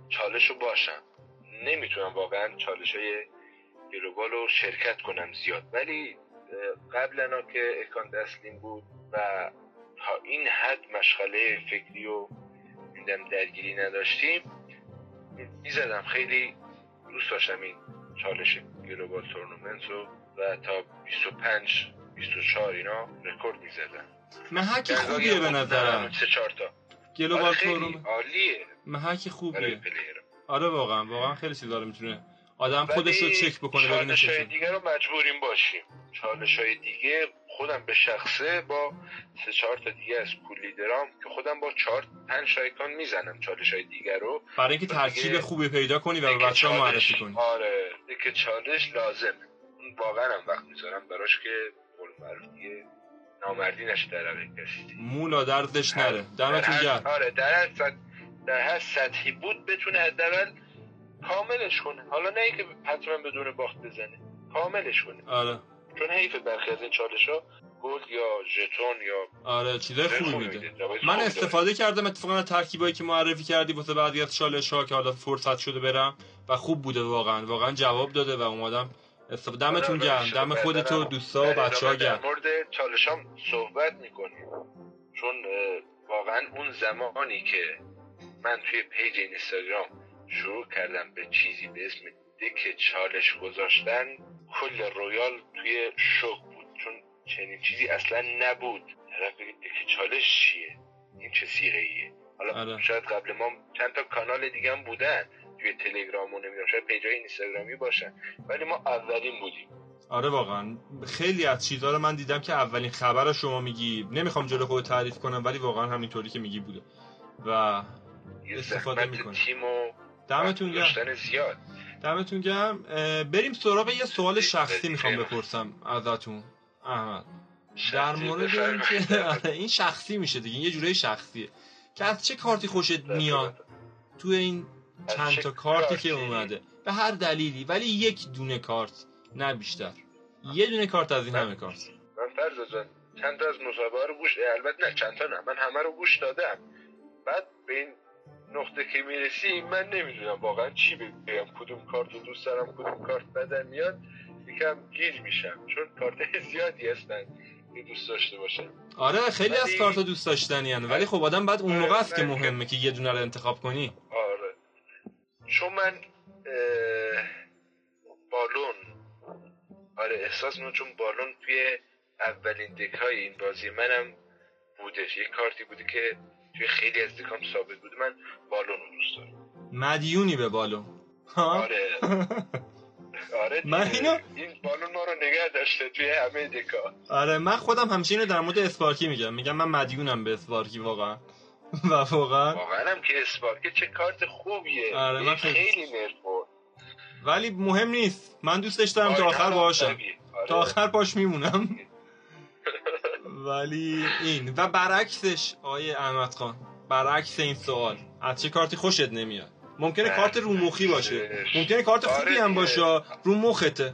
[SPEAKER 2] چالش رو باشم. نمی‌تونم واقعا چالش های global رو شرکت کنم زیاد. ولی قبلا که account دستلین بود و تا این حد مشغله فکری و میدم درگیری نداشتیم می‌زدم. خیلی دوست داشتم این چالش global tournament رو و تا 25 24 اینا رکورد می‌زدم.
[SPEAKER 1] محک خوبیه به نظرم.
[SPEAKER 2] سه چهار تا.
[SPEAKER 1] global آره تورنمنت.
[SPEAKER 2] عالیه.
[SPEAKER 1] محک خوبیه. آره واقعا واقعا خیلی چیزا رو می‌تونه آدم خودش رو چک بکنه ببینه
[SPEAKER 2] چالش دیگه رو مجبوریم باشیم. چالش های دیگه خودم به شخصه با سه چهار تا دیگه از کولی درام که خودم با چهار پنج شایکان می‌زنم چالش های دیگه رو.
[SPEAKER 1] برای اینکه ترکیب خوبی پیدا کنی و به بچه ها معرفی کنی.
[SPEAKER 2] آره که چالش لازم واقعا هم وقت می‌ذارم براش که قول دیگه نامردی نشه در کسی.
[SPEAKER 1] مولا دردش نره. دمتون گرم.
[SPEAKER 2] آره در هر سطحی بود بتونه حداقل کاملش کنه. حالا نه اینکه حتما بدون باخت بزنه. کاملش کنه.
[SPEAKER 1] آره.
[SPEAKER 2] چون حیف برخی از این چالش ها گل یا ژتون یا
[SPEAKER 1] آره چیزای خوبی میده. من استفاده کردم اتفاقا ترکیبایی که معرفی کردی واسه بعضی از چالش ها که حالا فرصت شده برم و خوب بوده واقعا. واقعا جواب داده و اومدم استفاده دمتون آره، گرم. دم خودتو دوستا و بچه‌ها گرم
[SPEAKER 2] در مورد چالش هم صحبت می‌کنیم. چون واقعا اون زمانی که من توی page اینستاگرام شروع کردم به چیزی به اسم deck چالش گذاشتن کلش رویال توی شوک بود. چون چنین چیزی اصلا نبود. طرف deck چالش چیه؟ این چه صیغه ایه حالا آره. شاید قبل ما چند تا کانال دیگه هم بودن. توی تلگرام و نمی‌دونم شاید page ای اینستاگرامی باشن. ولی ما اولین بودیم.
[SPEAKER 1] آره واقعا. خیلی از چیزها رو من دیدم که اولین خبر رو شما میگی. نمی‌خوام جلو خودت تعریف کنم ولی واقعا همینطوری که میگی بوده. و استفاده می‌کنه
[SPEAKER 2] تیم و
[SPEAKER 1] دمتون گرم.
[SPEAKER 2] زیاد.
[SPEAKER 1] دمتون گرم. بریم سراغ یه سوال شخصی می‌خوام بپرسم ازتون. احمد. در مورد اینکه این شخصی میشه دیگه. یه جوره شخصیه. که از چه کارتی خوشت میاد؟ تو این چند تا کارتی که اومده. به هر دلیلی. ولی یک دونه کارت نه بیشتر. یه دونه کارت از این همه کارت.
[SPEAKER 2] من فرض جان چند تا از مسابقه رو گوش البته نه چند تا نه. من همه رو گوش دادم. بعد به این نقطه که می‌رسی من نمی‌دونم واقعا چی بگم. کدوم کارت رو دوست دارم کدوم کارت بدن میاد یکم گیج میشم. چون کارت زیادی هستن که دوست داشته باشم
[SPEAKER 1] آره خیلی ولی... از کارت دوست داشتنی هن. ولی خب آدم بعد اون موقع است که مهمه که یه دونه رو انتخاب کنی.
[SPEAKER 2] آره. چون من بالون. آره احساس می‌کنم چون بالون توی اولین دک های این بازی منم بودش یه کارتی بوده که توی خیلی از دکام ثابت بوده من بالون رو دوست دارم.
[SPEAKER 1] مدیونی به بالون.
[SPEAKER 2] آره. آره
[SPEAKER 1] من. اینو-
[SPEAKER 2] این بالون ما رو نگه داشته توی همه دکا
[SPEAKER 1] آره من خودم همچه اینو در مورد اسپارکی میگم. میگم من مدیونم به اسپارکی واقعا. و واقعا
[SPEAKER 2] واقعا هم که اسپارک چه کارت خوبیه.
[SPEAKER 1] آره، من خیلی-
[SPEAKER 2] خیلی
[SPEAKER 1] ولی مهم نیست. من دوستش دارم تا
[SPEAKER 2] آره،
[SPEAKER 1] آخر
[SPEAKER 2] نه،
[SPEAKER 1] باشم
[SPEAKER 2] طبیعی. آره.
[SPEAKER 1] تا آخر باش میمونم. ولی این. و برعکسش آقای احمد خان برعکس این سوال. از چه کارتی خوشت نمیاد؟ ممکنه کارت رو مخی باشه. ممکنه کارت
[SPEAKER 2] آره
[SPEAKER 1] خوبی هم. باشه. رو مخته.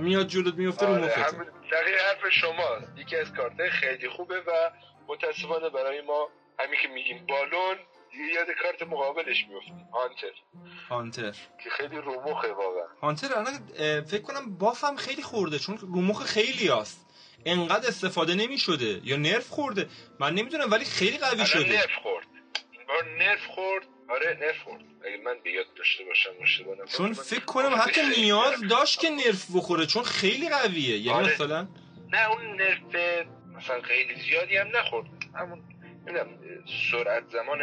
[SPEAKER 1] میاد جلوت میفته رو
[SPEAKER 2] آره،
[SPEAKER 1] مخته.
[SPEAKER 2] همین. دقیق حرف شماست یکی از کارت خیلی خوبه و متاسفانه برای ما همین که میگیم بالون یاد کارت مقابلش میفتیم هانتر.
[SPEAKER 1] هانتر.
[SPEAKER 2] که خیلی رومخه واقعا.
[SPEAKER 1] هانتر الان فکر کنم بافم خیلی خورده چون رو مخ خیلی هست انقدر استفاده نمی شده یا نرف خورده؟ من نمی‌دونم ولی خیلی قوی
[SPEAKER 2] الان
[SPEAKER 1] شده.
[SPEAKER 2] نرف خورد. این بار نرف خورد. آره نرف خورد. اگه من به یاد داشته باشم اشتباه.
[SPEAKER 1] چون
[SPEAKER 2] من-
[SPEAKER 1] فکر کنم حتی نیاز. داشت که نرف بخوره چون خیلی قویه. یعنی
[SPEAKER 2] آره.
[SPEAKER 1] مثلا
[SPEAKER 2] نه اون نرف مثلا خیلی زیادی هم نخورد. همون نمی‌دونم سرعت زمان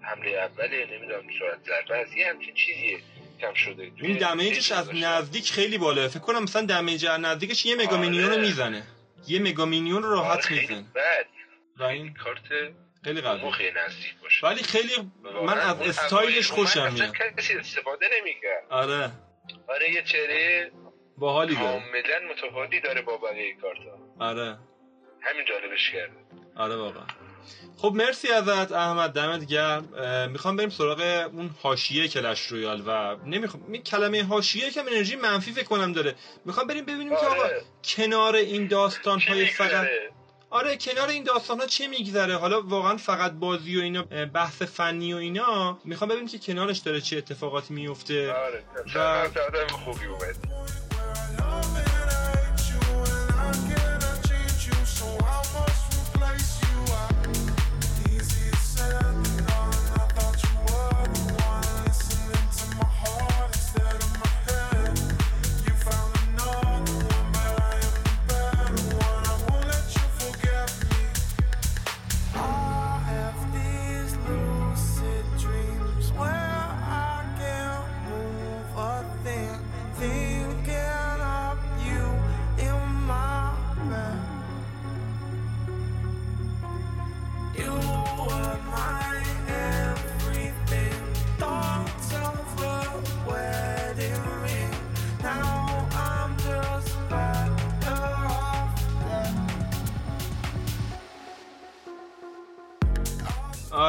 [SPEAKER 2] حمله اوله نمی‌دونم سرعت ضربه است یه همچین چیزیه کم شده.
[SPEAKER 1] این دمیجش از نزدیک خیلی بالا فکر کنم مثلا دمیج از نزدیکش یه مگا
[SPEAKER 2] آره.
[SPEAKER 1] رو می‌زنه. یه مگا مینیون رو راحت
[SPEAKER 2] خیلی بد.
[SPEAKER 1] و این
[SPEAKER 2] کارت
[SPEAKER 1] خیلی قوی.
[SPEAKER 2] مخی نزدیک باشه.
[SPEAKER 1] ولی خیلی من از استایلش خوشم میاد.
[SPEAKER 2] اصلا کسی استفاده نمی‌کرد.
[SPEAKER 1] آره.
[SPEAKER 2] آره یه چهره
[SPEAKER 1] باحالی داره.
[SPEAKER 2] کاملا متفاوتی داره با بقیه کارتا.
[SPEAKER 1] آره.
[SPEAKER 2] همین جالبش کرده.
[SPEAKER 1] آره واقعا. خب مرسی ازت احمد دمت گرم. می‌خوام بریم سراغ اون حاشیه کلش رویال و نمی‌خوام کلمه حاشیه که انرژی منفی فکر کنم داره. می‌خوام بریم ببینیم که آقا
[SPEAKER 2] آره.
[SPEAKER 1] کنار این داستان های فقط؟ آره کنار این داستان ها چه میگذره؟ حالا واقعا فقط بازی و اینا بحث فنی و اینا. می‌خوام ببینیم که کنارش داره چه اتفاقاتی میفته
[SPEAKER 2] آره
[SPEAKER 1] و-
[SPEAKER 2] خوبی اومد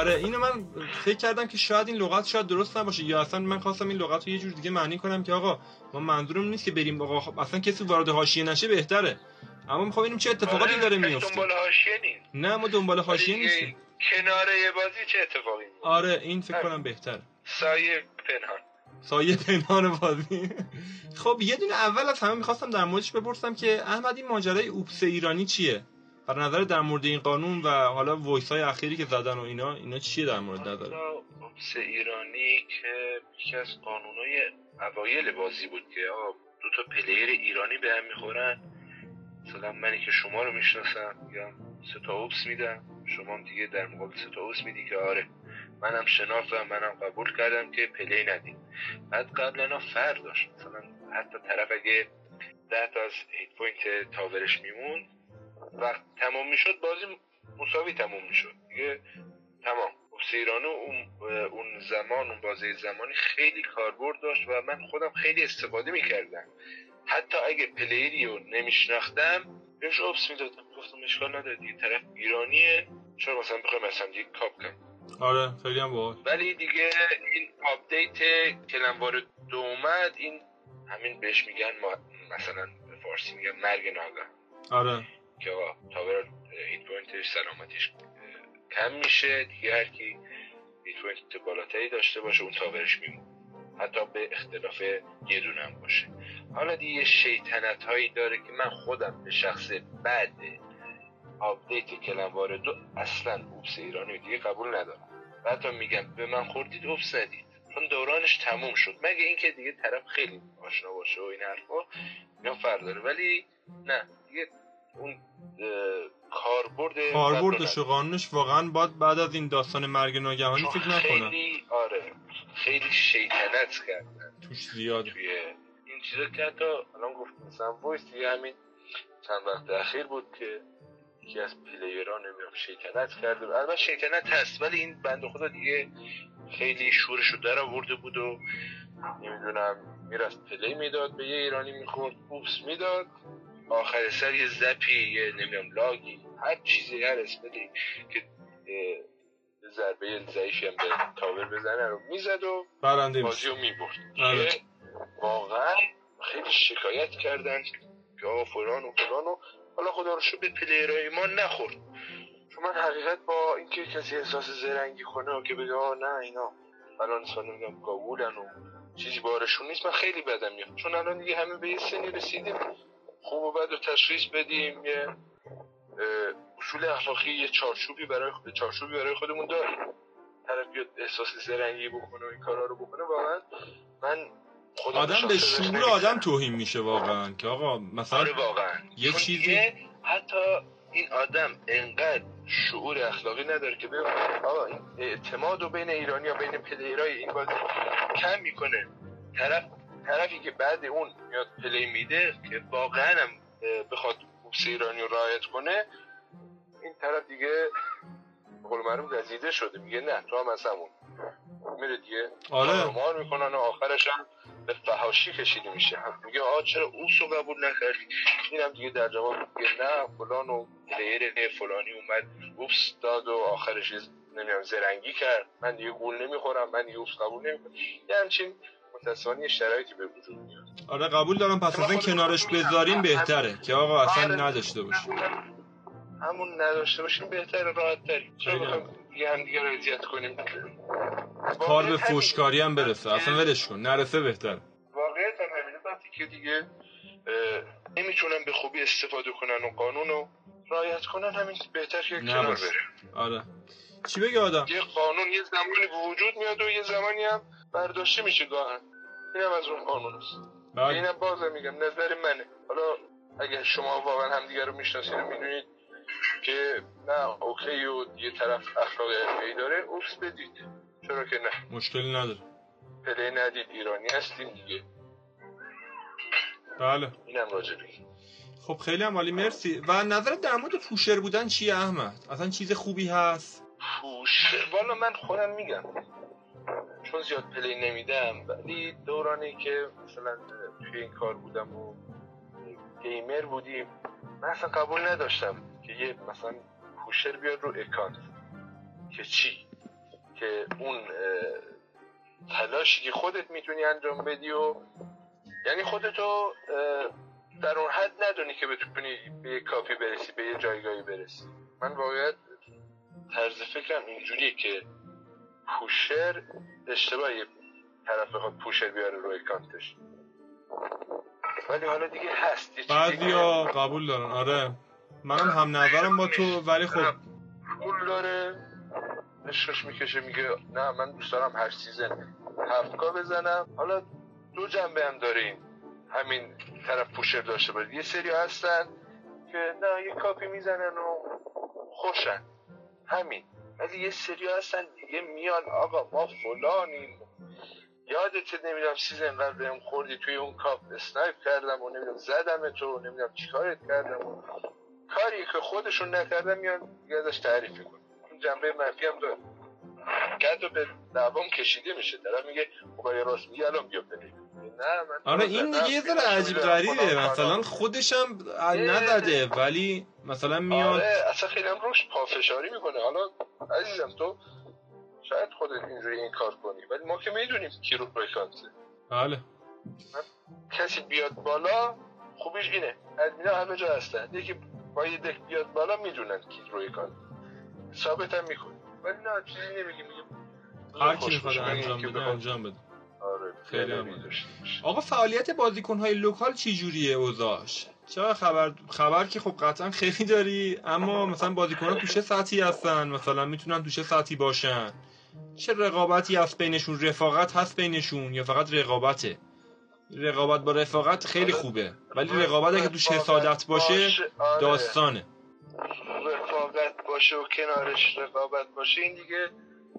[SPEAKER 1] آره اینو من فکر کردم که شاید این لغت شاید درست نباشه یا اصلا من خواستم این لغت رو یه جور دیگه معنی کنم که آقا ما منظورم نیست که بریم آقا خب اصلا کسی وارد حاشیه نشه بهتره. اما می‌خوام ببینیم چه اتفاقاتی
[SPEAKER 2] آره،
[SPEAKER 1] داره میفته؟
[SPEAKER 2] دنبال حاشیه نیست
[SPEAKER 1] نه ما دنبال حاشیه
[SPEAKER 2] ولی
[SPEAKER 1] نیستیم.
[SPEAKER 2] کنار یه بازی چه اتفاقی
[SPEAKER 1] آره این فکر کنم بهتره.
[SPEAKER 2] سایه پنهان.
[SPEAKER 1] سایه پنهان بازی. خب یه دونه اول از همه می‌خواستم در موردش بپرسم که احمد این ماجرای اوپس ایرانی چیه؟ بر نظر در مورد این قانون و حالا voice های اخیری که زدن و اینا اینا چیه در مورد نظر؟
[SPEAKER 2] oops ایرانی که یکی از قانونای اوایل بازی بود که دو تا player ایرانی به هم می‌خورن. مثلا منی که شما رو می‌شناسم میگم سه تا oops میدم شما هم دیگه در مقابل سه تا oops میدی که آره منم شناختم منم قبول کردم که play ندیم. بعد قبلا فرق داشت. مثلا حتی طرف اگه ده تا از hit point tower ش میموند وقت تمام می‌شد بازی مساوی تموم می‌شد. دیگه تمام. ایرانو اون اون زمان اون بازی زمانی خیلی کاربرد داشت و من خودم خیلی استفاده می‌کردم. حتی اگه player ی رو نمیشناختم بهش oops می‌دادم. گفتم اشکال نداره دیگه طرف ایرانیه. چرا مثلا بخوایم مثلا یک کاپ کنم؟
[SPEAKER 1] آره خیلی هم باحال.
[SPEAKER 2] ولی دیگه این update clan war دو اومد این همین بهش میگن ما مثلا به فارسی میگن مرگ ناگهان.
[SPEAKER 1] آره.
[SPEAKER 2] که آقا tower hit point ش سلامتیش کم میشه. دیگه هر کی hit point بالاتری داشته باشه اون tower ش میمونه. حتی به اختلاف یه دونم باشه. حالا دیگه شیطنت هایی داره که من خودم به شخص بعد update clan war دو اصلا oops ایرانی دیگه قبول ندارم. و حتی میگم به من خوردید اوبس ندید. چون دورانش تموم شد. مگه اینکه دیگه طرف خیلی آشنا باشه و این حرفا اینا فرق داره. ولی نه دیگه اون کاربرد
[SPEAKER 1] کاربردش و قانونش واقعا باید بعد از این داستان مرگ ناگهانی فکر نکنم
[SPEAKER 2] خیلی آره خیلی شیطنت کردن
[SPEAKER 1] توش زیاده.
[SPEAKER 2] توی این چیزا که حتی الان گفت مثلا وایس دیگه همین چند وقت اخیر بود که یکی از پلیرها نمی‌دونم شیطنت کرده. البته شیطنت هست ولی این بنده خدا دیگه خیلی شورش رو در آورده بود و نمی‌دونم می‌رفت پلی می‌داد به یه ایرانی می‌خورد اوپس می‌داد. آخر سر یه زپی یه نمی‌دونم لاگی هر چیزی هر اسمتی که اه، ضربه ضعیفی هم به تاور بزنه رو می‌زد و
[SPEAKER 1] برنده
[SPEAKER 2] بازی رو می‌برد.
[SPEAKER 1] آره.
[SPEAKER 2] که واقعا خیلی شکایت کردن. که آقا فلان و فلان و حالا خدا رو به پلیرهای ما نخورد. چون من حقیقت با اینکه کسی احساس زرنگی کنه و که بگه آه نه اینا فلان سال نمی‌دونم قبولن و چیزی بارشون نیست من خیلی بدم میاد. چون الان دیگه همه به یه سنی رسیدیم. خوب و بد رو تشخیص بدیم یه اصول اخلاقی یه چارچوبی برای خود چارچوبی برای خودمون داریم طرف بیاد احساس زرنگی بکنه و این کارا رو بکنه واقعا من خودم
[SPEAKER 1] آدم به شعور. آدم توهین میشه واقعا که آقا مثلا
[SPEAKER 2] آره واقعا.
[SPEAKER 1] یه چیزی-
[SPEAKER 2] حتی این آدم انقدر شعور اخلاقی نداره که بگه آقا این اعتماد و بین ایرانی و بین پلیرای این بازی کم می‌کنه. طرف طرفی که بعد اون میاد پلی میده که واقعا هم بخواد بوکس ایرانی رو رعایت کنه این طرف دیگه قول معروف گزیده شده. میگه نه تو هم از همون. میره دیگه.
[SPEAKER 1] آره.
[SPEAKER 2] مار می‌کنن و آخرش هم به فهاشی کشیده میشه. هم میگه آقا چرا اوس رو قبول نکردی اینم دیگه در جواب میگه نه فلان و پلیر فلانی اومد اوپس داد و آخرش نمی‌دونم زرنگی کرد. من دیگه گول نمی‌خورم من دیگه اوپس قبول نمی‌کنم. یه همچین متاسفانه یه شرایطی به وجود میاد.
[SPEAKER 1] آره قبول دارم پس اصلا کنارش بذاریم بهتره که آقا اصلا
[SPEAKER 2] آره.
[SPEAKER 1] نداشته باشه
[SPEAKER 2] همون- نداشته باشیم بهتره راحت تری چرا دیگه هم دیگه رو اذیت کنیم؟
[SPEAKER 1] کار به. فوشکاری هم برسه. اصلا ولش کن. نرسه بهتره
[SPEAKER 2] واقعیت هم همینه. وقتی که دیگه نمی‌تونن به خوبی استفاده کنن و قانون رو رعایت کنن همین بهتر که کنار. بره.
[SPEAKER 1] آره. چی بگه آدم؟
[SPEAKER 2] یه قانون یه زمانی به وجود میاد و یه زمانی هم برداشته میشه گاهن. اینم از اون قانون است. اینم بازم میگم نظر منه. حالا اگه شما واقعا همدیگه رو می‌شناسید و می‌دونید که نه okay و یه طرف اخلاق حرفه‌ای داره oops بدید. چرا که نه؟
[SPEAKER 1] مشکلی نداره.
[SPEAKER 2] play ندید ایرانی هستین دیگه.
[SPEAKER 1] بله.
[SPEAKER 2] اینم این.
[SPEAKER 1] خب خیلی هم عالی مرسی. و نظرت در مورد pusher بودن چیه احمد؟ اصلا چیز خوبی هست؟
[SPEAKER 2] push والا من خودم میگم. چون زیاد play نمیدم ولی دورانی که مثلا توی این کار بودم و گیمر بودیم من اصلا قبول نداشتم که یه مثلا پوشر بیاد رو اکانت که چی؟ که اون تلاشی که خودت می‌تونی انجام بدی و یعنی خودتو در اون حد ندونی که بتونی به یه کافی برسی به یه جایگاهی برسی. من واقعیت طرز فکرم اینجوریه که پوشر اشتباهی. طرف بخواد pusher بیاره روی account ش. ولی حالا دیگه هست
[SPEAKER 1] بعضیا قبول دارن. آره. منم هم نظرم با تو ولی خب.
[SPEAKER 2] پول داره. عشقش می‌کشه میگه نه من دوست دارم هر season هفت K بزنم. حالا دو جنبه هم داره این همین طرف pusher داشته باشه. یه سری هستن که نه یه کاپی می‌زنن و خوشن. همین. ولی یه سری هستن دیگه میان آقا ما فلانیم. یادت نمی‌دونم season قبل بهم خوردی توی اون cup snipe کردم و نمی‌دونم زدم تو نمی‌دونم چیکارت کردم. و کاری که خودشون نکردن میان دیگه ازش تعریف می‌کنن. اون جنبه منفی هم داره. که به دعوام کشیده میشه. طرف میگه خب راست میگه الان بیا نه من
[SPEAKER 1] آره این دیگه یه ذره عجیب غریبه. مثلا خودش هم نزده ولی مثلا میاد.
[SPEAKER 2] آره اصلا خیلی هم روش پافشاری می‌کنه. حالا عزیزم تو شاید خودت اینجوری این کار کنی ولی ما که می‌دونیم کی رو کانته
[SPEAKER 1] بله.
[SPEAKER 2] کسی بیاد بالا خوبیش اینه. ادمینا همه جا هستن. یکی با یه دک بیاد بالا می‌دونن کی روی کانته ثابت هم می‌کنه. ولی نه چیزی نمیگی میگه
[SPEAKER 1] هر کی می‌خواد انجام بده انجام بده.
[SPEAKER 2] آره
[SPEAKER 1] خیلی
[SPEAKER 2] باشه.
[SPEAKER 1] آقا فعالیت بازیکنهای لوکال چی جوریه اوضاعش؟ چرا خبر؟ خبر که خب قطعا خیلی داری اما مثلا بازیکن‌ها تو چه سطحی هستن؟ مثلا می‌تونن تو چه سطحی باشن؟ چه رقابتی هست بینشون؟ رفاقت هست بینشون یا فقط رقابته؟ رقابت با رفاقت خیلی خوبه ولی رقابت اگه توش حسادت باشه
[SPEAKER 2] آره.
[SPEAKER 1] داستانه.
[SPEAKER 2] رفاقت باشه و کنارش رقابت باشه این دیگه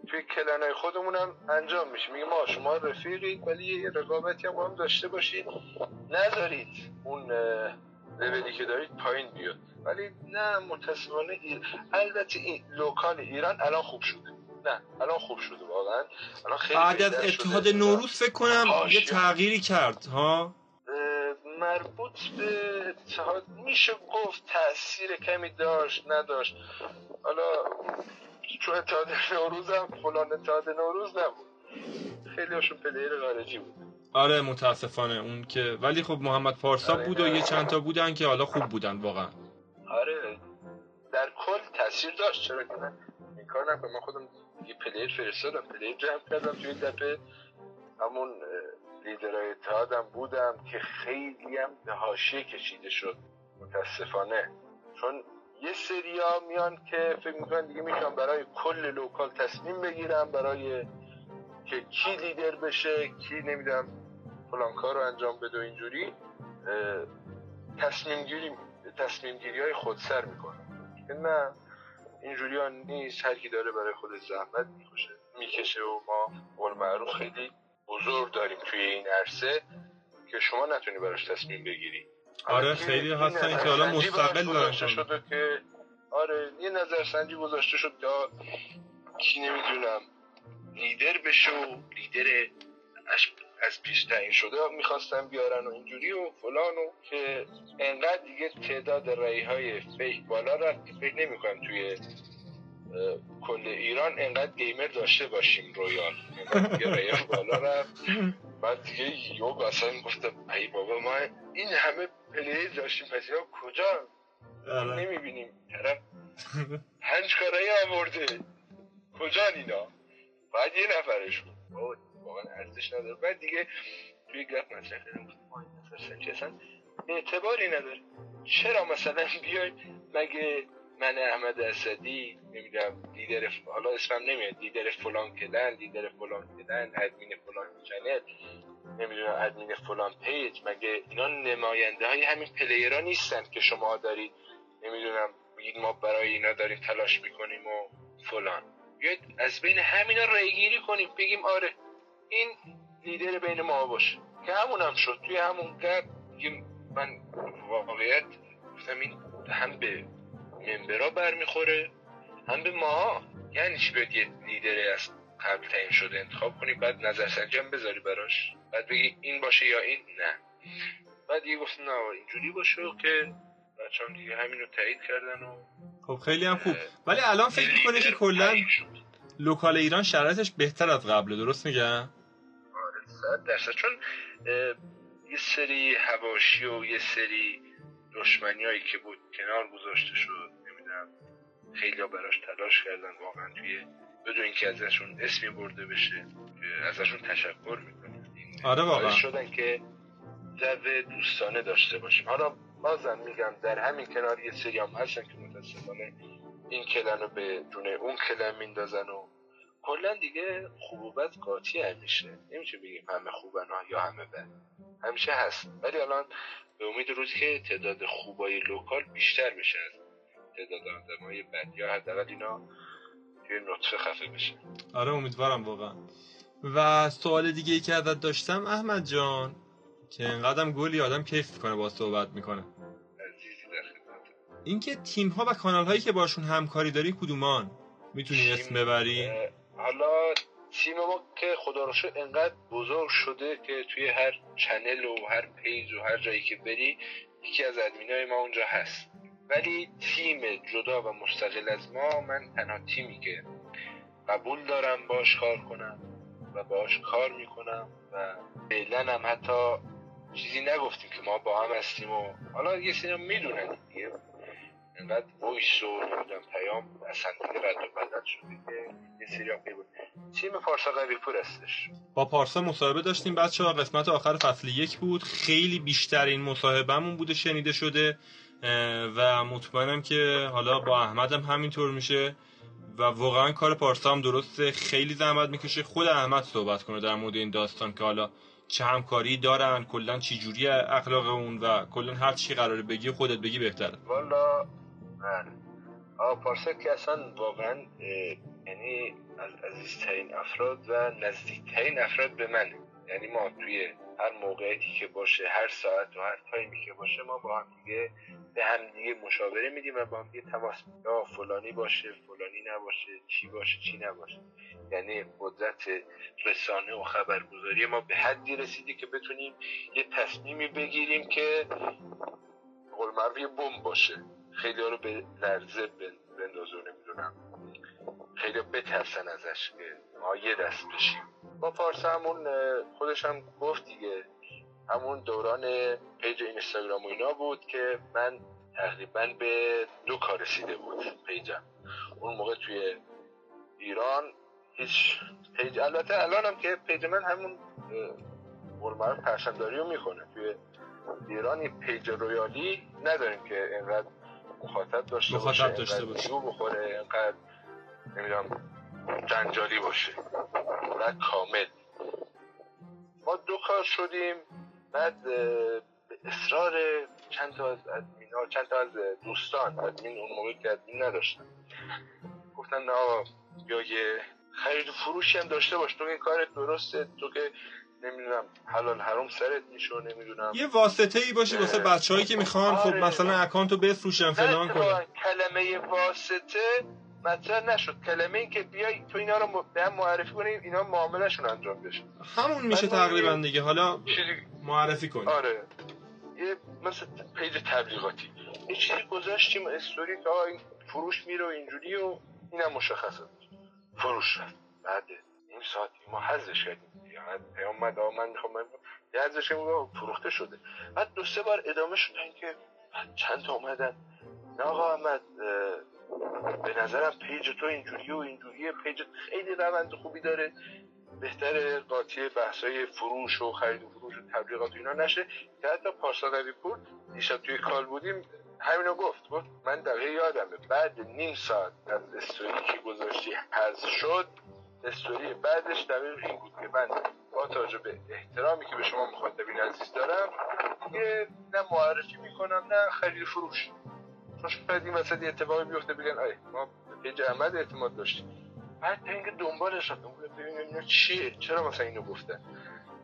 [SPEAKER 2] توی کلنای خودمون هم انجام میشه. میگه ما شما رفیقید ولی یه رقابتی هم با هم داشته باشید. نذارید اون لولی که دارید پایین بیاد ولی نه متاسفانه ایر... البته این local ایران الان خوب شده. نه الان خوب شده واقعا. الان خیلی
[SPEAKER 1] بعد از. اتحاد نوروز فکر کنم. یه تغییری کرد ها؟
[SPEAKER 2] مربوط به اتحاد میشه گفت تاثیر کمی داشت نداشت. حالا چون اتحاد نوروز هم فلان اتحاد نوروز نبود. خیلی هاشون player خارجی بود.
[SPEAKER 1] آره متاسفانه اون که ولی خب محمد پارسا
[SPEAKER 2] آره،
[SPEAKER 1] بود و. یه چند تا بودن که حالا خوب بودن واقعا.
[SPEAKER 2] آره در کل تاثیر داشت چرا که این کار نکنم من خودم یه player فرستادم player جمع کردم توی این دفعه. همون لیدرهای اتحادم بودم که خیلی هم به حاشیه کشیده شد. متاسفانه. چون یه سریا میان که فکر می‌کنن دیگه می‌تونن برای کل local تصمیم بگیرن برای که کی لیدر بشه کی نمی‌دونم فلان کار رو انجام بده و اینجوری تصمیم گیری تصمیم گیری های خودسر می‌کنه. که نه اینجوری ها نیست هر کی داره برای خود زحمت می‌کشه می‌کشه و ما قول معروف خیلی بزرگ داریم توی این عرصه که شما نتونی براش تصمیم بگیری.
[SPEAKER 1] آره، خیلی هستن که حالا مستقل دارن
[SPEAKER 2] شده که آره یه نظرسنجی گذاشته شد تا کی نمی‌دونم لیدر بشه و لیدر اش- از پیش تعیین شده می‌خواستن بیارن و اینجوری و فلان و که انقدر دیگه تعداد رای های fake بالا رفت فکر نمی‌ توی کل ایران انقدر gamer داشته باشیم Royale دیگه بالا رفت بعد دیگه یو اصلا گفتم ای بابا ما این همه player داشتیم پس اینا کجا؟
[SPEAKER 1] آره.
[SPEAKER 2] نمی‌بینیم. طرف پنج K رای آورده. کجا اینا؟ بعد یه نفرشون بابا واقعا ارزش نداره. بعد دیگه توی گپ مطرح کردم نظرسنجی اصلا اعتباری نداره. چرا مثلا بیای مگه من احمد اسدی نمی‌دونم لیدر ف- حالا اسمم نمیاد لیدر فلان clan leader فلان clan admin فلان channel نمی‌دونم ادمین فلان page مگه اینا نماینده های همین player ها نیستن که شما دارید نمی‌دونم بگید ما برای اینا داریم تلاش می‌کنیم و فلان. بیاید از بین همینا رأیگیری کنیم بگیم آره این لیدر بین ما باشه. که همون هم شد. توی همون دیگه من واقعیت گفتم این هم به ممبرا برمیخوره هم به ما. یعنی چی بیاد یه لیدر از قبل تعیین شده انتخاب کنی بعد نظرسنجی هم بذاری براش. بعد بگی این باشه یا این نه. بعد دیگه گفتم نه اینجوری باشه که بچه هم دیگه همین رو تایید کردن و
[SPEAKER 1] خب خیلی هم خوب. ولی الان فکر می‌کنه که کلا. لوکال ایران شرایطش بهتر از قبله درست میگم؟
[SPEAKER 2] درصد. چون یه سری هواشی و یه سری دشمنی هایی که بود کنار گذاشته شد نمی‌دونم خیلی ها براش تلاش کردن واقعا توی بدون اینکه ازشون اسمی برده بشه ازشون تشکر می‌کنم
[SPEAKER 1] آره واقعا.
[SPEAKER 2] شدن که جو دوستانه داشته باشیم. حالا بازم میگم در همین کنار یه سری هم هستن که متاسفانه این کلن رو به دونه اون کلن میندازن و کلا دیگه خوب و بد قاطی همیشه نمیشه بگیم همه خوبن ها یا همه بد همیشه هست. ولی الان به امید روزی که تعداد خوبای لوکال بیشتر بشه از تعداد آدمای بد یا حداقل اینا توی نطفه خفه بشه.
[SPEAKER 1] آره امیدوارم واقعا. و سوال دیگه ای که ازت داشتم احمد جان که انقدرم گلی آدم کیف می‌کنه با صحبت می‌کنه. اینکه تیم ها و کانال هایی که باشون همکاری داری کدومان؟ می‌تونی اسم ببری؟
[SPEAKER 2] حالا تیم ما که خدا رو شکر انقدر بزرگ شده که توی هر channel و هر page و هر جایی که بری یکی از ادمینای ما اونجا هست. ولی تیم جدا و مستقل از ما من تنها تیمی که قبول دارم باش کار کنم و باش کار می‌کنم و فعلا هم حتی چیزی نگفتیم که ما با هم هستیم و حالا یه سری می‌دونن دیگه. انقدر وایس و پیام اصلا دیگه رد و بدل شده که یه سری هم بود. تیم پارسا قوی پور هستش
[SPEAKER 1] با پارسا مصاحبه داشتیم بچه ها قسمت آخر فصل یک بود. خیلی بیشتر این مصاحبهمون بوده شنیده شده. و مطمئنم که حالا با احمدم همینطور میشه. و واقعا کار پارسا هم درسته. خیلی زحمت می‌کشه خود احمد صحبت کنه در مورد این داستان که حالا چه همکاری دارن کلا چی جوری اخلاق اون و کلا هر چی قراره بگی خودت بگی بهتره.
[SPEAKER 2] والا آقا پارسا که اصلا واقعا یعنی از عزیزترین افراد و نزدیکترین افراد به منه یعنی ما توی هر موقعیتی که باشه هر ساعت و هر تایمی که باشه ما با هم دیگه به هم دیگه مشاوره میدیم و با هم دیگه تماس. یا فلانی باشه فلانی نباشه چی باشه چی نباشه. یعنی قدرت رسانه و خبرگزاری ما به حدی رسیده که بتونیم یه تصمیمی بگیریم که قول بمب باشه. خیلی ها رو به لرزه بن- بندازه نمی‌دونم. خیلی بترسن ازش که ما یه دست بشیم. با پارسا همون خودش هم گفت دیگه. همون دوران page اینستاگرام و اینا بود که من تقریبا به دو K رسیده بود page م. اون موقع توی ایران هیچ page البته الان هم که page من همون قول پرچمداری رو می‌کنه. توی ایران page Royale ی نداریم که اینقدر مخاطب داشته
[SPEAKER 1] مخاطب
[SPEAKER 2] باشه
[SPEAKER 1] داشته باشه.
[SPEAKER 2] بخوره اینقدر نمی‌دونم جنجالی باشه. و کامل. ما دو کار شدیم بعد به اصرار چند تا از ادمینا چند تا از دوستان ادمین اون موقع که ادمین نداشتن. گفتن نه آقا یا یه خرید فروشی هم داشته باش تو این کارت درسته تو که نمی‌دونم حلال حرام سرت میشه نمی‌دونم.
[SPEAKER 1] یه واسطه ای باشه واسه بچههایی که می‌خوان خب
[SPEAKER 2] آره.
[SPEAKER 1] مثلا account و بفروشن فلان کنن.
[SPEAKER 2] کلمه واسطه مطرح نشد. کلمه این که بیای تو اینا رو م- به هم معرفی کنیم اینا معاملهشون انجام بشه.
[SPEAKER 1] همون میشه تقریبا دیگه. حالا
[SPEAKER 2] چیزی
[SPEAKER 1] معرفی کنیم.
[SPEAKER 2] آره. یه مثل page تبلیغاتی. یه چیزی گذاشتیم استوری که این فروش میره و اینجوری و اینم مشخصه. فروش رفت. بعد ساعت ما حذفش کردیم اومد من می‌خوام من حذفش فروخته شده. بعد دو سه بار ادامه شدن که چند تا اومدن. نه آقا احمد به نظرم page تو اینجوری و اینجوریه. page خیلی روند خوبی داره. بهتر قاطی بحثای فروش و خرید و فروش و تبلیغات و اینا نشه. که حتی پارسا پور دیشب توی call بودیم همینو گفت. گفت من دقیقه یادمه. بعد نیم ساعت از استوری که گذاشتی حذف شد استوری بعدش دقیق این بود که من با توجه به احترامی که به شما مخاطبین عزیز دارم دیگه نه معرفی می‌کنم نه خرید فروش. چون شاید این وسط اتفاقی بیفته بگن آی ما به page اعتماد داشتیم. بعد اینکه دنبالش رفتم ببینم اینا چیه؟ چرا مثلا اینو گفتن؟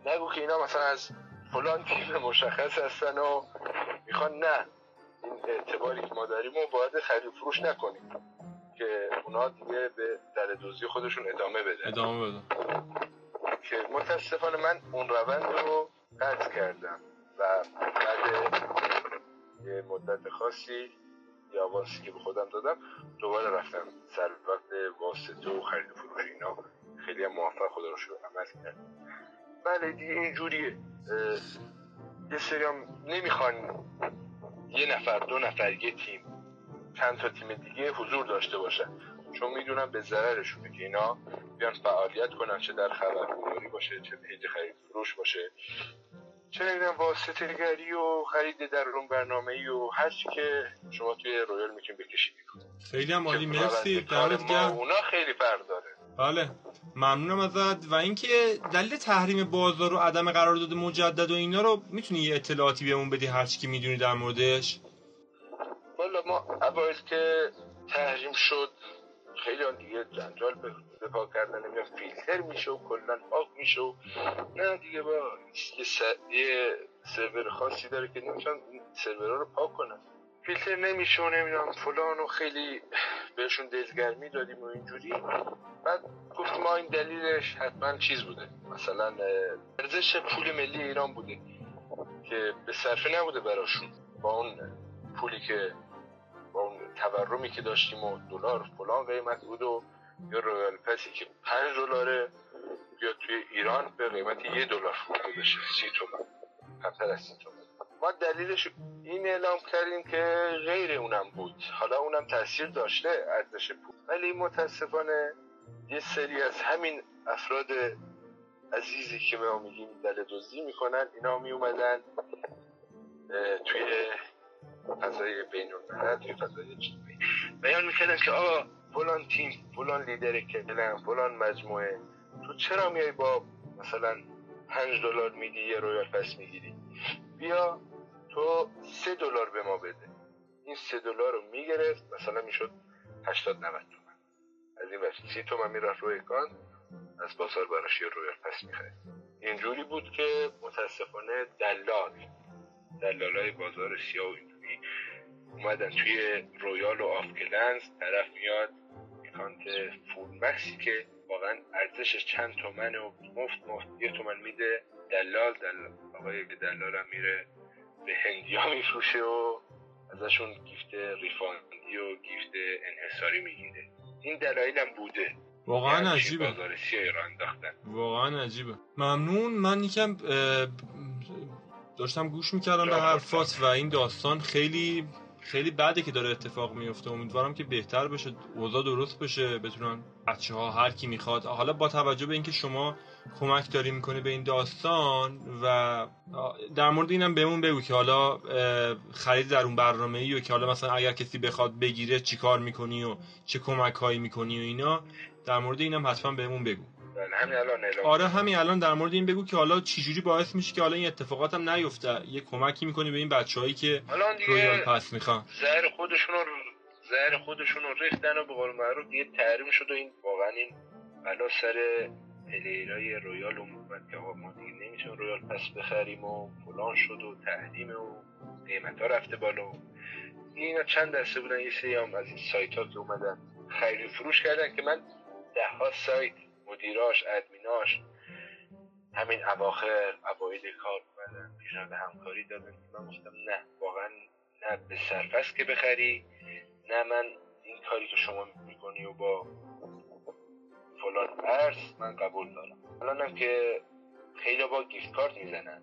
[SPEAKER 2] نگو که اینا مثلا از فلان تیم مشخص هستن و می‌خوان نه. این اعتباری که ما داریم و باید خرید فروش نکنیم. که اونا دیگه به در دوزی خودشون ادامه بدن.
[SPEAKER 1] ادامه بده
[SPEAKER 2] که متاسفانه من اون روند رو قطع کردم و بعد یه مدت خاصی یه آوانسی که به خودم دادم دوباره رفتم سر وقت واسطه و خرید و فروش اینا. خیلی هم موفق خدا رو شکر عمل کرد. بله دیگه اینجوریه یه سری هم نمی‌خوان یه نفر دو نفر یه تیم چند تا تیم دیگه حضور داشته باشن چون می‌دونن به ضررشونه که اینا بیان فعالیت کنن چه در خبرگزاری باشه چه page خرید فروش باشه. چه نمی‌دونم واسطه گری و خرید در اون برنامه ای و هر چی که شما توی رویال می‌تونید بکشید.
[SPEAKER 1] خیلی هم عالی مرسی. دمت گرم.
[SPEAKER 2] اونا خیلی فرق داره.
[SPEAKER 1] بله ممنونم ازت. و اینکه دلیل تحریم بازار و عدم قرارداد مجدد و اینا رو می‌تونی یه اطلاعاتی بهمون بدی هر چی که می‌دونی در موردش؟
[SPEAKER 2] والا ما اوایل که تحریم شد خیلی هم دیگه جنجال به پا کردن نمی‌دونم فیلتر میشه و کلا پاک میشه و نه دیگه با یه, س... یه سرور خاصی داره که نمی‌تونن سرورها رو پاک کنن فیلتر نمیشه و نمی‌دونم فلان و خیلی بهشون دلگرمی دادیم و اینجوری. بعد گفتیم ما این دلیلش حتما چیز بوده. مثلا ارزش پول ملی ایران بوده که به صرفه نبوده براشون. با اون پولی که با اون تورمی که داشتیم و دلار فلان قیمت بود و یا رویال پسی که پنج دلاره بیا توی ایران به قیمت یه دلار فروخته بشه. سی تومن. کمتر از سی تومن. ما دلیلش این اعلام کردیم که غیر اونم بود. حالا اونم تاثیر داشته ارزش پول. ولی متاسفانه یه سری از همین افراد عزیزی که ما میگیم دل دزدی می‌کنن اینا می اومدن توی فضای بین الملل فضای اجتماعی بیان می‌کردن که آقا فلان تیم فلان لیدر کلن فلان مجموعه. تو چرا میای با مثلا پنج دلار میدی یه رویال پس می‌گیری؟ بیا تو سه دلار به ما بده. این سه دلار رو می‌گرفت مثلا می‌شد 80 90 تومن از این وقت سی تومن می‌رفت روی account از بازار براش یه Royale Pass می‌خرید. اینجوری بود که متاسفانه دلال دلالای بازار سیاه و اینجوری اومدن توی رویال و of Clans طرف میاد account full max ی که واقعا ارزشش چند تومن و مفت مفت یه تومن میده. دلال دلال آقای دلال هم میره به هندیا میفروشه و ازشون گیفت ریفاندی و گیفت انحصاری می‌گیره. این دلایل هم بوده.
[SPEAKER 1] واقعا
[SPEAKER 2] یعنی
[SPEAKER 1] عجیبه.
[SPEAKER 2] بازار سیاه را انداختن.
[SPEAKER 1] واقعا عجیبه. ممنون. من یکم داشتم گوش می‌کردم به حرفات و این داستان خیلی خیلی بده که داره اتفاق میفته امیدوارم که بهتر بشه اوضاع درست بشه بتونن بچه ها هر کی می‌خواد. حالا با توجه به اینکه شما کمک داری می‌کنی به این داستان و در مورد اینم بهمون بگو که حالا خرید در اون برنامه ای و که حالا مثلا اگر کسی بخواد بگیره چی کار می‌کنی و چه کمک هایی می‌کنی و اینا در مورد اینم حتما بهمون بگو.
[SPEAKER 2] بله، همین الان اعلام
[SPEAKER 1] آره همین الان در مورد این بگو که حالا چجوری باعث میشه که حالا این اتفاقات هم نیفته. یه کمکی می‌کنی به این بچههایی که رویال پس می‌خوان.
[SPEAKER 2] زهر خودشون رو زهر خودشون رو ریختن و به قول معروف دیگه تحریم شد و این واقعا این بلا سر player ای رویال اومد. که آقا ما دیگه نمی‌تونیم Royale Pass بخریم و فلان شد و تحریم و قیمت ها رفته بالا. اینا چند دسته بودن؟ یه سری هم از این سایت ها که اومدن و فروش کردن که من ده ها سایت مدیراش ادمیناش همین اواخر اوایل کار اومدن پیشنهاد همکاری دادن. من گفتم نه واقعا نه به صرفه‌ست که بخری نه من این کاری که شما می‌کنی و با فلان ارز من قبول دارم. الانم که خیلی با گیفت کارت می‌زنن.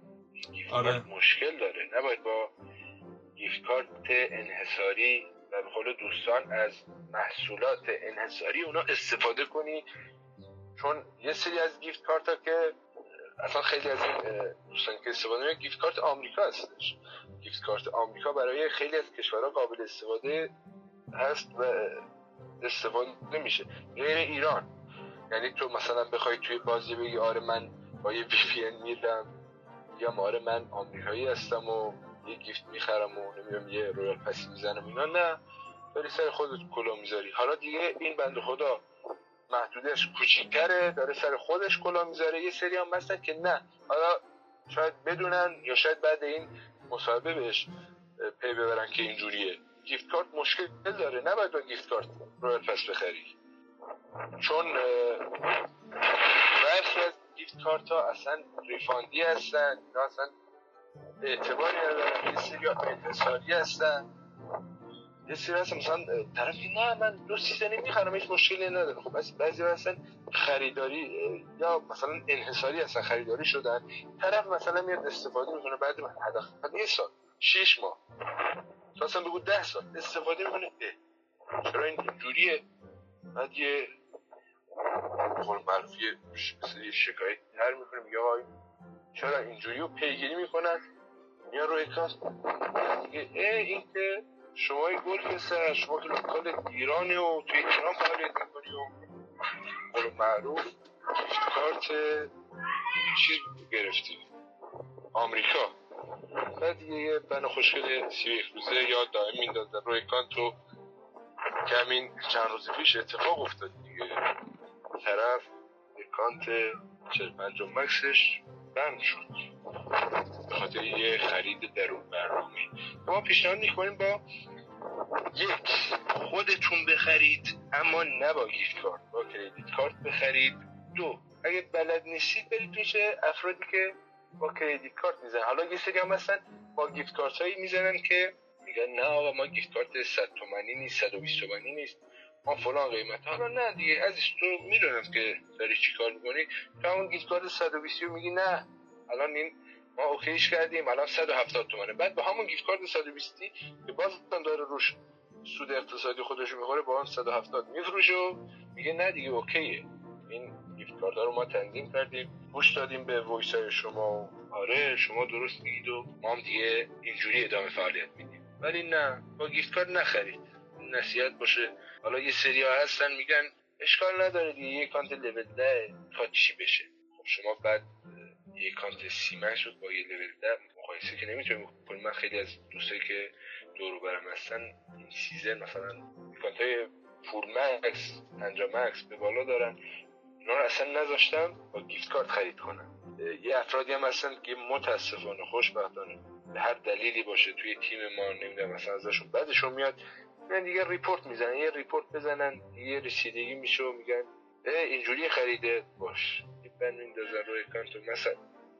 [SPEAKER 2] گیفت
[SPEAKER 1] آره.
[SPEAKER 2] کارت مشکل داره. نباید با گیفت کارت انحصاری و به قول دوستان از محصولات انحصاری اونا استفاده کنی چون یه سری از گیفت کارت ها که اصلا خیلی از دوستان که استفاده می‌کنن گیفت کارت آمریکا هستش. gift card آمریکا برای خیلی از کشورها قابل استفاده هست و استفاده نمیشه غیر ایران. یعنی تو مثلا بخوای توی بازی بگی آره من با یه VPN میرم یا آره من آمریکایی هستم و یه gift می‌خرم و نمی‌دونم یه Royale Pass ی می‌زنم اینا نه. داری سر خودت کلاه می‌ذاری. حالا دیگه این بنده خدا محدودش کوچیکتره داره سر خودش کلاه می‌ذاره. یه سری هم هستن که نه. حالا شاید بدونن یا شاید بعد این مصاحبه بهش پی ببرن که اینجوریه. gift card مشکل داره. نباید با gift card Royale Pass بخری. چون برخی از gift card ها اصلا refund ی هستن. اینا اصلا اعتباری ندارن. یه سری هستن. یه سری هستن مثلا طرف نه من دو season ی می‌خرم هیچ مشکلی نداره خب بس بعضی هستن خریداری یا مثلا انحصاری هستن خریداری شدن. طرف مثلا میاد استفاده می‌کنه بعد من حداقل یه سال شیش ماه. اصلا بگو ده سال استفاده می‌کنه اه، چرا این اینجوریه؟ بعد یه قول معروف یه شکایت تر می‌کنه میگه چرا اینجوری رو پیگیری می‌کنن؟ یا روی کاست دیگه اه این که شما یه گل که سر شما که لوکال ایرانی و توی ایران فعالیت می‌کنی و قول معروف کارت چیز گرفتی. آمریکا. بعد یه بن خوشگل سی یک روزه یاد دائم میندازن روی کانتو که همین چند روز پیش اتفاق افتاد دیگه. طرف اکانت 45 مکسش بند شد. خاطر یه خرید درون برنامه. ما پیشنهاد می‌کنیم با یک خودتون بخرید اما نه با gift card با credit card بخرید. دو اگه بلد نیستید برید پیش افرادی که با credit card می‌زنن. حالا یه سری هم هستن با gift card هایی می‌زنن که میگن نه آقا ما gift card 100 تومانی نیست 120 تومانی نیست. ما فلان قیمت حالا نه دیگه. عزیز تو می‌دونم که داری چی کار می‌کنی. تو همون gift card 120 رو میگی نه. الان این ما okay ش کردیم الان 170 تومنه. بعد با همون gift card 120 که باز داره روش سود اقتصادی خودش رو می‌خوره با اون 170 میفروشه و میگه نه دیگه okay ه. این gift card رو ما تنظیم کردیم گوش دادیم به voice های شما و آره شما درست میگید و ما هم دیگه اینجوری ادامه فعالیت میدیم. ولی نه با gift card نخرید. نصیحت باشه. حالا یه سری ها هستن میگن اشکال نداره دیگه یه account level ده تا چی بشه. خب شما بعد یه account سی شد با یه لول ده مقایسه که نمی‌تونیم بکنیم. من خیلی از دوستایی که دور برم هستن این season مثلا account های full max پنجاه max به بالا دارن. اینا رو اصلا نذاشتم با gift card خرید کنم. یه افرادی هم هستن که متاسفانه خوشبختانه به هر دلیلی باشه توی تیم ما نمی‌دونم مثلا ازشون بعدشون میاد میان دیگه report می‌زنن یه report بزنن یه رسیدگی میشه و میگن اینجوری خریده باش. ban میندازن روی account و مثلا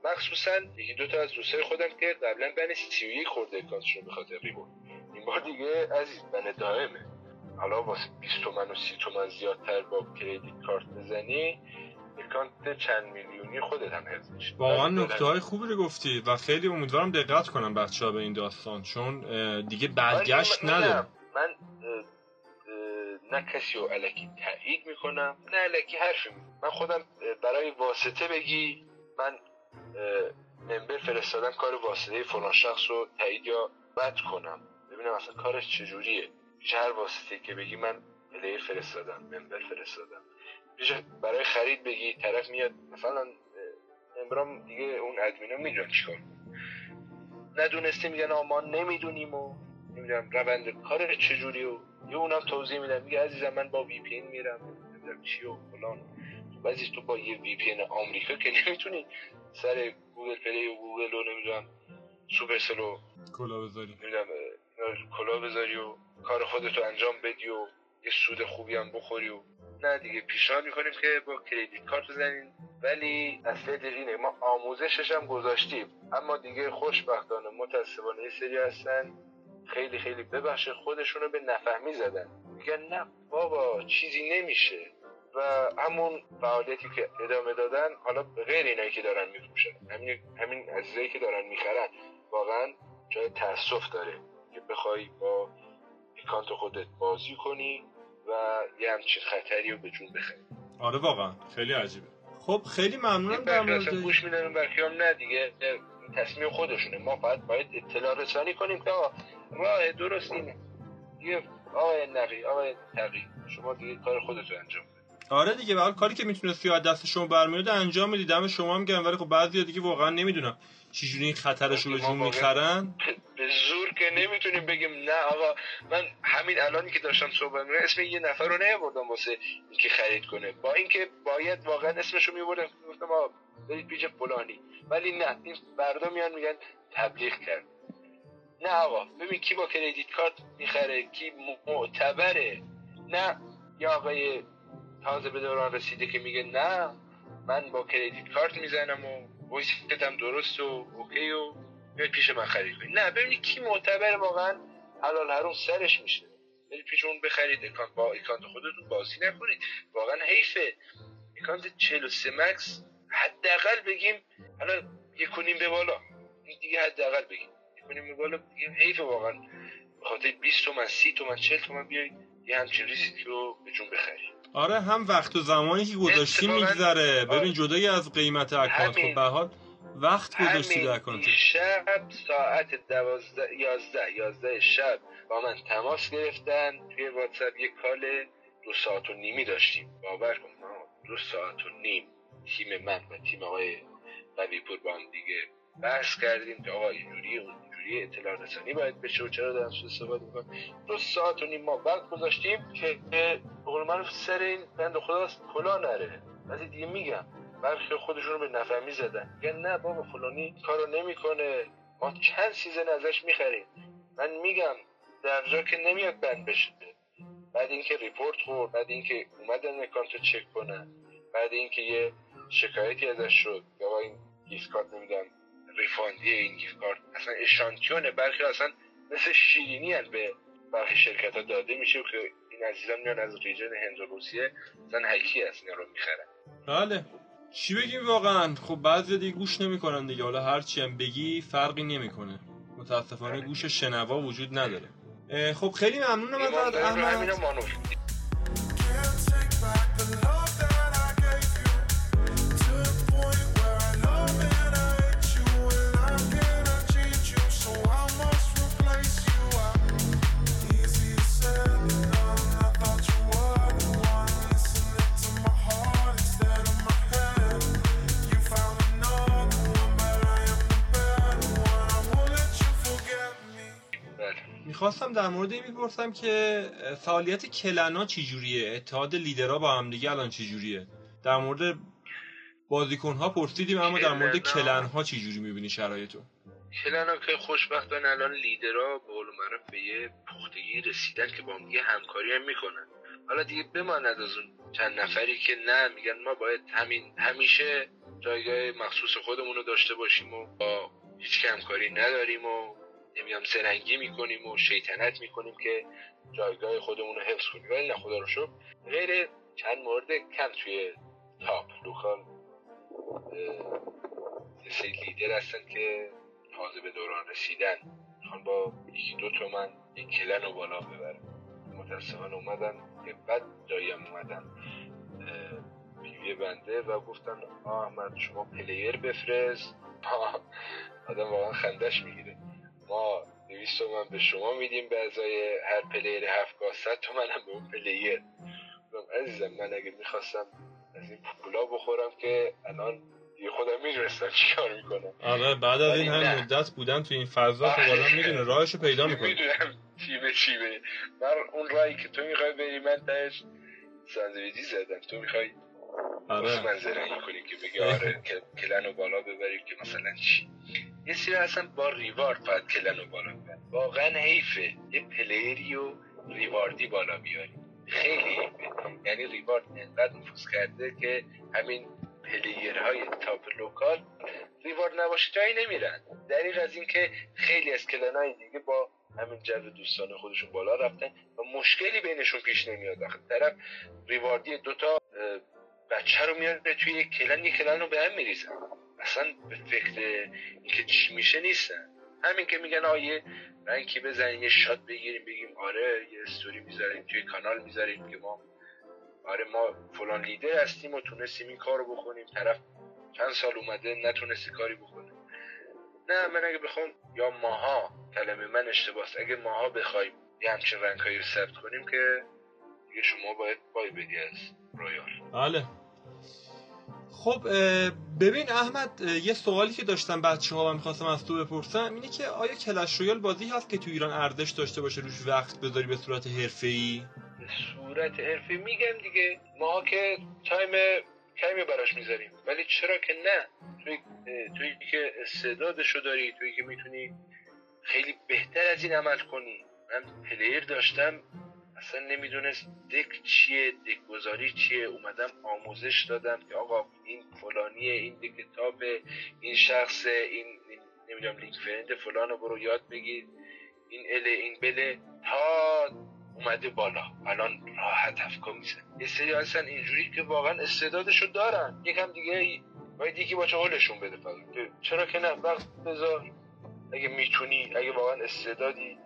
[SPEAKER 2] مخصوصا یکی دو تا از دوستای خودم که قبلا ban 31 خورده account شون به خاطر report این بار دیگه عزیز ban دائمه. حالا واسه 20 تومن و 30 تومن زیادتر با credit card بزنی account چند میلیونی خودت هم حفظ میشه.
[SPEAKER 1] واقعا نکته های خوبی رو گفتی و خیلی امیدوارم دقت کنم بچه ها به این داستان چون دیگه برگشت
[SPEAKER 2] ولی من-
[SPEAKER 1] نداره.
[SPEAKER 2] من نه کسی رو الکی تایید می‌کنم نه الکی حرفی. من خودم برای واسطه بگی من ممبر فرستادم کار واسطه فلان شخص رو تایید یا رد کنم ببینم اصلا کارش چجوریه پیش هر واسطه که بگی من پلیر فرستادم ممبر فرستادم برای خرید بگی طرف میاد مثلا ممبرام دیگه اون ادمینا می‌دونن چیکار کنن. ندونسته میگن ما نمی‌دونیم و نمی‌دونم روند کار چجوری و یه اونم توضیح میدم. میگه عزیزم من با VPN میرم. نمی‌دونم چی و فلان. بعضی تو با یه VPN آمریکا که نمی‌تونی سر گوگل پلی و گوگل و نمی‌دونم Supercell و
[SPEAKER 1] کلا بذاری.
[SPEAKER 2] نمی‌دونم کلا بذاری و کار خودتو انجام بدی و یه سود خوبی هم بخوری و نه دیگه پیشنهاد می‌کنیم که با credit card بزنین. ولی اصل اینه ما آموزشش هم گذاشتیم. اما دیگه خوشبختانه متاسفانه یه سری هستن. خیلی خیلی ببخشه خودشونو به نفهمی زدن. میگن نه بابا چیزی نمیشه. و همون فعالیتی که ادامه دادن حالا غیر اینایی که دارن میفروشن. همین همین عزیزایی که دارن می‌خرن. واقعا جای تاسف داره. که بخوای با اکانت خودت بازی کنی و یه همچین خطری رو به جون بخری.
[SPEAKER 1] آره واقعا. خیلی عجیبه. خب خیلی ممنونم در مورد
[SPEAKER 2] گوش میدن برخی هم نه دیگه. تصمیم خودشونه. ما فقط باید اطلاع رسانی کنیم که راه درست اینه. دیگه آقای نقی آقای تقی. شما دیگه کار خودتو انجام
[SPEAKER 1] آره دیگه به کاری که می‌تونستی از دست شما برمیاد انجام میدی. دم شما هم گرم ولی خب بعضی دیگه واقعا نمی‌دونم چجوری این خطرش رو به جون می‌خرن.
[SPEAKER 2] به زور که نمی‌تونیم بگیم نه آقا. من همین الانی که داشتم صحبت می‌کردم اسم یه نفر رو نیاوردم واسه اینکه خرید کنه. با اینکه باید واقعا اسمش رو میبردم گفتم آقا برید پیش فلانی. ولی نه این فردا میان میگن تبلیغ کرد. نه آقا ببین کی با credit card می‌خره کی معتبره. نه یا آقای تازه به دوران رسیده که میگه نه من با credit card می‌زنم و ویستم درست و OK و بیاید پیش من خرید کنید نه ببینید کی معتبر واقعا حلال حروم سرش میشه. برید پیش اون بخرید account با account خودتون بازی نکنید. واقعا حیفه. account 43 max حداقل بگیم حالا یک کنیم به بالا. دیگه حداقل بگیم. کنیم بالا بگیم حیفه واقعا. به خاطر 20 تومن 30 تومن 40 تومن بیاید یه همچین ریسکی رو به جون بخرید
[SPEAKER 1] آره هم وقت و زمانی که گذاشتی میگذره. ببین
[SPEAKER 2] آره.
[SPEAKER 1] جدای از قیمت account خب. به حال وقت گذاشتی در account.
[SPEAKER 2] شب ساعت دوازده یازده یازده شب با من تماس گرفتن. توی واتساپ یه کال دو ساعت و نیمی داشتیم. باور کن ما دو ساعت و نیم تیم من و تیم آقای قوی پور با هم دیگه بحث کردیم. که آقا اینجوری اونجوری اطلاع رسانی باید بشه و چرا دارن سوء استفاده می‌کنن دو ساعت و نیم ما وقت گذاشتیم که به من سر این بند خدا کلا نره. ولی دیگه میگم برخی خودشون رو به نفهمی زدن میگن نه بابا فلانی کارو نمی‌کنه. ما چند season ازش می‌خریم. من میگم در جا که نمیاد بند بشه. بعد اینکه report خورد بعد اینکه اومدن account رو چک کنن بعد اینکه یه شکایتی ازش شد. یا این gift card نمی‌دونم refund ی این gift card اصلا اشانتیونه برخی اصلا مثل شیرینی هن به برخی شرکت ها داده میشه که این عزیزان میان از region هند و روسیه مثلا هکی هست رو می‌خرن.
[SPEAKER 1] بله. چی بگیم واقعا؟ خب بعضی دیگه گوش نمی‌کنن دیگه. حالا هرچی هم بگی فرقی نمی‌کنه. متاسفانه گوش شنوا وجود نداره. خب خیلی ممنونم
[SPEAKER 2] همینو
[SPEAKER 1] احمد می‌خواستم در مورد این می‌پرسم که فعالیت کلنا چجوریه؟ اتحاد لیدرها با هم دیگه الان چجوریه؟ در مورد بازیکنها پرسیدیم اما در مورد
[SPEAKER 2] کلنا-
[SPEAKER 1] کلنها چجوری می‌بینی شرایطو
[SPEAKER 2] کلنا که خوشبختانه الان لیدرها به قول معروف به یه پختگی رسیدن که با هم دیگه همکاری هم می‌کنن. حالا دیگه بماند از اون چند نفری که نه میگن ما باید همین همیشه جایگاه مخصوص خودمون رو داشته باشیم و با هیچ همکاری نداریم و نمی‌دونم زرنگی می‌کنیم و شیطنت می‌کنیم که جایگاه خودمون رو حفظ کنیم. ولی نه خدا رو شکر. غیر چند مورد کم توی top. یه سری لیدر هستن که تازه به دوران رسیدن. می‌خوان با یکی دو تومن یک clan رو بالا ببرن. متاسفانه اومدن. که بد جایی اومدن. PV بنده و گفتن آه احمد شما player بفرست. آدم واقعا خندش می‌گیره. ما دویست تومن به شما میدیم به ازای هر player هفتگی صد تومن هم به اون player. گفتم عزیزم من اگه می‌خواستم از این پولا بخورم که الان دیگه خودم می‌دونستم چیکار می‌کنم.
[SPEAKER 1] آره بعد از این هم
[SPEAKER 2] نه.
[SPEAKER 1] مدت بودن تو این فضا خب آدم می‌دونه راهشو پیدا می‌کنه
[SPEAKER 2] می‌دونم چی به چی من اون راهی که تو می‌خوای بری من تهش ساندویجی زدم. تو می‌خوای
[SPEAKER 1] آره.
[SPEAKER 2] من زرنگی کنی که بگی آره clan رو بالا ببری که مثلا چی. یه سری اصلا با reward باید clan رو بالا ببری واقعا حیفه. یه player ی و reward ی بالا بیاری خیلی حیفه. یعنی reward انقدر نفوذ کرده که همین player های top local reward نباشه جایی نمیرن. دریغ از اینکه خیلی از clan های دیگه با همین جو دوستانه خودشون بالا رفتن و مشکلی بینشون پیش نمیاد. آخه طرف ریواردی دوتا بچه رو میاره توی یک کلن یک کلن رو به هم میریزن اصلا به فکر اینکه چی میشه نیستن. همین که میگن آیه رنگی بزنیم یه شات بگیریم بگیم آره یه استوری می‌ذاریم توی کانال می‌ذاریم که ما آره ما فلان لیدر هستیم و تونستیم این کار بکنیم. طرف چند سال اومده نتونستی کاری بکنه. نه من اگه بخوام یا ماها کلمه من اشتباس اگه ماها بخوایم یه همچین rank هایی رو ثبت کنیم که دیگه شما باید bye بدی از Royale
[SPEAKER 1] بله. خب ببین احمد یه سوالی که داشتم بچه ها و می‌خواستم از تو بپرسم اینه که آیا Clash Royale بازی هست که تو ایران ارزش داشته باشه روش وقت بذاری به صورت حرفه‌ای؟
[SPEAKER 2] به صورت حرفه‌ای میگم دیگه. ما که time کمی براش می‌ذاریم. ولی چرا که نه؟ توی توی که استعدادشو داری توی که می‌تونی خیلی بهتر از این عمل کنی. من player داشتم. اصلا نمی‌دونست deck چیه deck گذاری چیه. اومدم آموزش دادم که آقا این فلانیه این deck top ه این شخصه این, نمی‌دونم link friend فلان رو برو یاد بگیر. این اله این بله تا اومده بالا. الان راحت افکا میزن یه سری هستن اینجوری که واقعا استعدادشو دارن. یکم دیگه باید یکی با حلشون بده فقط. چرا که نه؟ وقت بذار. اگه می‌تونی اگه واقعا استعدادی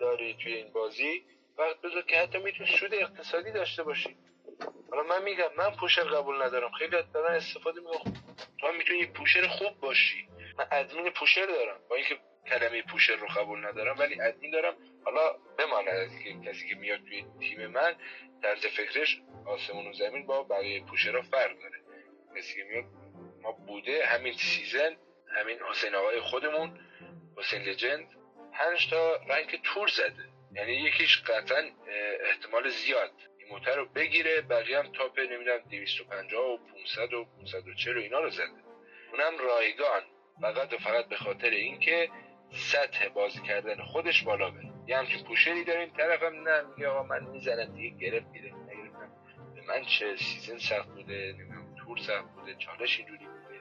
[SPEAKER 2] داری توی این بازی وقت بذار که حتی می‌تونی سود اقتصادی داشته باشی. حالا من میگم من پوشر قبول ندارم. خیلی دارن استفاده می‌کنم تو می‌تونی پوشر خوب باشی. من ادمین پوشر دارم. با اینکه کلمه پوشر رو قبول ندارم ولی ادمین دارم. حالا بماند از اینکه کسی که میاد توی تیم من طرز فکرش آسمون و زمین با بقیه pusher ها فرق داره. کسی که میاد ما بوده همین season همین حسین آقای خودمون حسین لجند پنج تا rank tour زده. یعنی یکیش قطعا احتمال زیاد این موتر رو بگیره بقیه هم top نمی‌دونم 250 و 500 و 540 و اینا رو زده. اونم رایگان. فقط و فقط به خاطر اینکه سطح بازی کردن خودش بالا بره. یه همچین pusher ی داریم. طرفم نه میگه آقا من می‌زنم دیگه گرفت گرفت نگرفتم. به من چه season سخت بوده نمی‌دونم tour سخت بوده چالش اینجوری بوده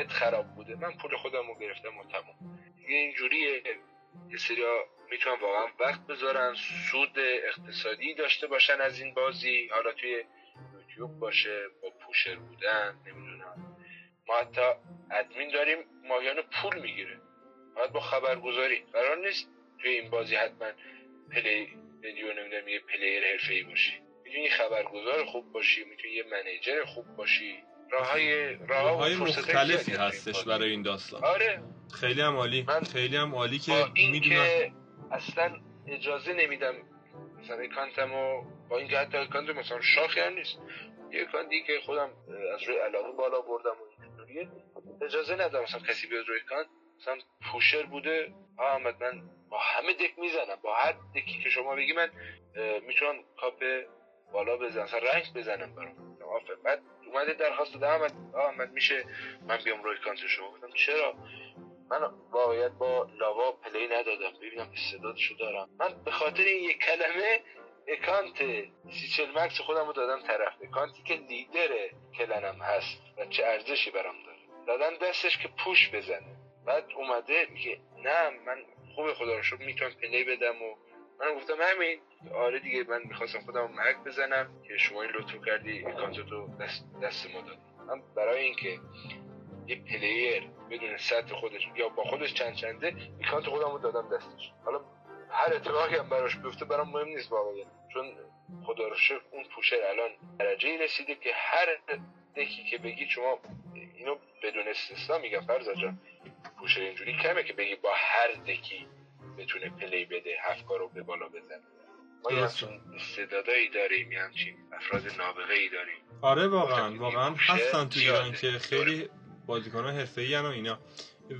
[SPEAKER 2] net خراب بوده. من پول خودم رو گرفتم و تموم. دیگه اینجوریه. یه سریا می‌تونن واقعا وقت بذارن سود اقتصادی داشته باشن از این بازی. حالا توی یوتیوب باشه با pusher بودن نمی‌دونم. ما حتی ادمین داریم ماهیانه پول می‌گیره. باید با خبرگزاری. قرار نیست توی این بازی حتما play بدی و نمی‌دونم یه player حرفه‌ای باشی. می‌تونی خبرگزار خوب باشی می‌تونی یه manager خوب باشی. راههای راه
[SPEAKER 1] های مختلفی هستش برای این داستان.
[SPEAKER 2] آره.
[SPEAKER 1] خیلی هم عالی
[SPEAKER 2] من
[SPEAKER 1] خیلی هم عالی که می‌دونم
[SPEAKER 2] اصلا اجازه نمیدم مثلا account مو با این که حتی account مثلا شاخی هم نیست یه account ی که خودم از روی علاقه بالا بردم و اجازه ندم مثلا کسی بیاد روی account مثلا pusher بوده آه احمد من با همه deck می‌زنم با هر deck ی که شما بگی من می‌تونم کاپ بالا بزنم مثلا رنگ بزنم برام. آفر بعد اومده درخواست داده احمد آه احمد میشه من بیام روی اکانت شما؟ گفتم چرا؟ من واقعیت با lava play ندادم. ببینم استعدادشو دارم. من به خاطر این یک کلمه اکانت سی چل max خودم رو دادم طرف. اکانتی که لیدر clan م هست و چه ارزشی برام داره. دادن دستش که push بزنه. بعد اومده میگه نه من خوب خدا رو می‌تونم play بدم و من گفتم همین. آره دیگه من می‌خواستم خودم محک بزنم که شما این لطفو کردی اکانتتو دست, دست ما دادی. من برای اینکه یه player بدون سطح خودش یا با خودش چند چنده اکانت خودم رو دادم دستش. حالا هر اتفاقی هم براش بیفته برام مهم نیست واقعا. چون خدا رو شکر اون pusher الان درجه ای رسیده که هر deck ی که بگی شما اینو بدون استثنا میگم فرزا جان pusher اینجوری کمه که بگی با هر deck ی بتونه play بده هفت رو به بالا بزنه. ما یه استعدادایی داریم یه همچین افراد نابغه ای داریم.
[SPEAKER 1] آره واقعا واقعا هستن تو ایران. که خیلی بازیکن حرفه‌ای و اینا.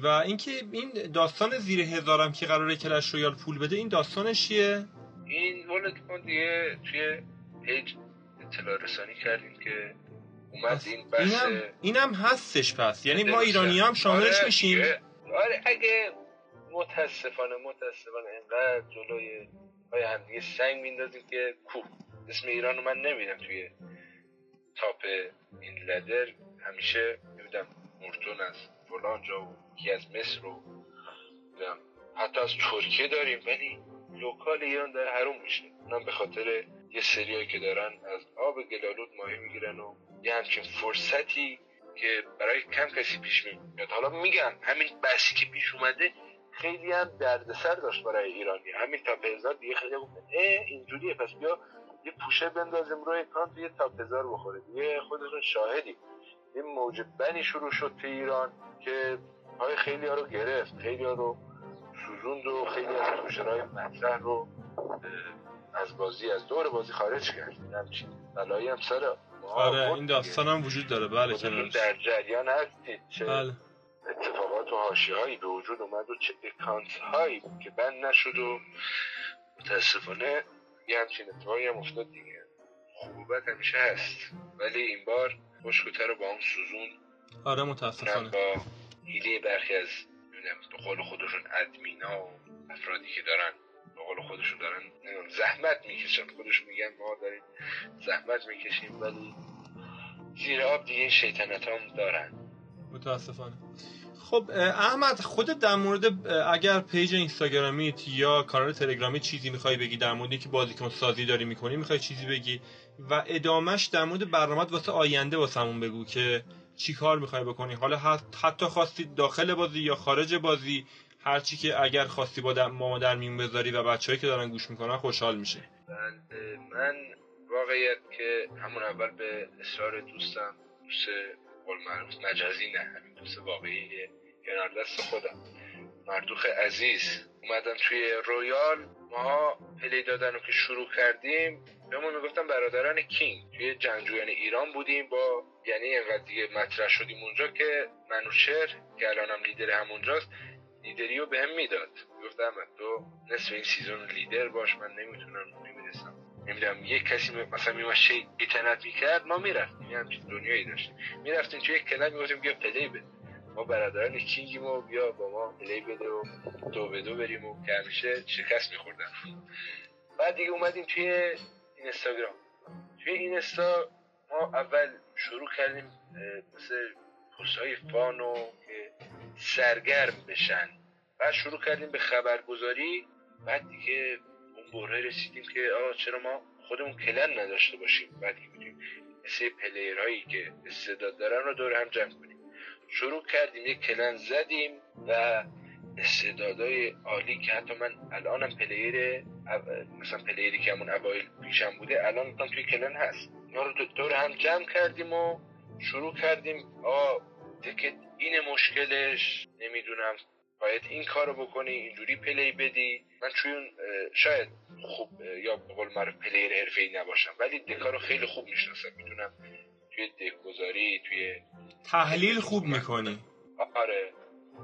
[SPEAKER 1] و اینکه این داستان زیر هزارم که قراره کلش رویال پول بده این داستانش چیه؟
[SPEAKER 2] این ولد ما دیگه توی پیج اطلاع رسانی کردیم که اومد این بحث
[SPEAKER 1] اینم اینم هستش پس. یعنی ما. ایرانی هم شاملش
[SPEAKER 2] آره
[SPEAKER 1] میشیم.
[SPEAKER 2] آره اگه متاسفانه متاسفانه انقدر جلوی پای هم دیگه سنگ میندازیم که کو اسم ایران رو من نمیدم توی تاپ این لدر. همیشه نمیدم مورتون از فلان جا و یکی از مصر نمی‌دونم. حتی از ترکیه داریم ولی local ایران داره حروم میشه. اونم به خاطر یه سریایی که دارن از آب گلالود ماهی می‌گیرن و یه همچین فرصتی که برای کم کسی پیش میاد. حالا میگم همین بحثی که پیش اومده خیلی هم دردسر داشت برای ایرانی. همین top هزار دیگه خیلی گفتن اه اینجوریه پس بیا یه pusher بندازیم روی اکانت یه top هزار بخوره دیگه خودتون شاهدی. یه موج ban ی شروع شد تو ایران که های خیلی ها رو گرفت. خیلی ها رو سوزوند و خیلی از پوشرهای مطرح رو از بازی از دور بازی خارج کرد. همچین بلایی هم سر
[SPEAKER 1] آره این. داستان هم وجود داره. بله
[SPEAKER 2] خودتون
[SPEAKER 1] کنارش.
[SPEAKER 2] در جریان هستید چه
[SPEAKER 1] بله.
[SPEAKER 2] اتفاقات و حاشیه هایی به وجود اومد و چه اکانت هایی که بند نشد و متاسفانه یه همچین اتفاقی هم افتاد دیگه. خوب و بد همیشه هست. ولی این بار خشکوتر رو با هم سوزون.
[SPEAKER 1] آره متاسفانه.
[SPEAKER 2] با حیله برخی از به قول خودشون ادمینا و افرادی که دارن به قول خودشون دارن زحمت می‌کشن. خودشون میگن ما داریم زحمت می‌کشیم ولی زیر آب دیگه شیطنت هم دارن.
[SPEAKER 1] متاسفانه. خب احمد خودت در مورد اگر پیج اینستاگرامیت یا کانال تلگرامی چیزی می‌خوای بگی در مورد که بازیکن سازی داری می‌کنی می‌خوای چیزی بگی؟ و ادامش در مورد برنامه واسه آینده واسمون بگو که چی کار می‌خوای بکنی. حالا حت- حتی خواستی داخل بازی یا خارج بازی هرچی که اگر خواستی با در- ما در میون بذاری و بچههایی که دارن گوش می‌کنن خوشحال میشه
[SPEAKER 2] من واقعیت که همون اول به اصرار دوستم دوست قول معروف مجازی نه همین دوست واقعی کنار دست خودم مردوخ عزیز اومدن توی رویال. ما play دادن رو که شروع کردیم بهمون می‌گفتن برادران king. توی جنگجویان ایران بودیم با یعنی انقدر دیگه مطرح شدیم اونجا که منوچر که الانم لیدر همونجاست لیدری رو بهم می‌داد. گفتم تو نصف این season leader باش من نمی‌تونم نمی‌رسم. نمی‌دونم یک کسی مثلا میومد شیطنت می‌کرد ما می‌رفتیم. یه همچین دنیایی داشتیم. می‌رفتیم توی یک کلاب می‌گفتیم بیا play بده. ما برادران king یم و بیا با ما play بده و دو به دو بریم و که همیشه شکست میخوردن. بعد دیگه اومدیم توی اینستاگرام. توی اینستا ما اول شروع کردیم مثل پست های فانو که سرگرم بشن. بعد شروع کردیم به خبرگزاری. بعد دیگه اون بره رسیدیم که آقا چرا ما خودمون کلن نداشته باشیم؟ بعد که بودیم مثل پلیرهایی که استعداد دارن رو دور هم جمع کنیم. شروع کردیم یک clan زدیم و استعدادای عالی که حتی من الانم player مثلا player ی که همون اوایل پیشم بوده الان هم توی clan هست. اینا رو دور هم جمع کردیم و شروع کردیم. آ deck ت این مشکلش نمی‌دونم. باید این کارو بکنی اینجوری play بدی. من چون شاید خوب یا به قول معروف player حرفه‌ای نباشم ولی deck ا رو خیلی خوب می‌شناسم. می‌تونم توی دک گذاری توی
[SPEAKER 1] تحلیل خوب می‌کنی.
[SPEAKER 2] آره.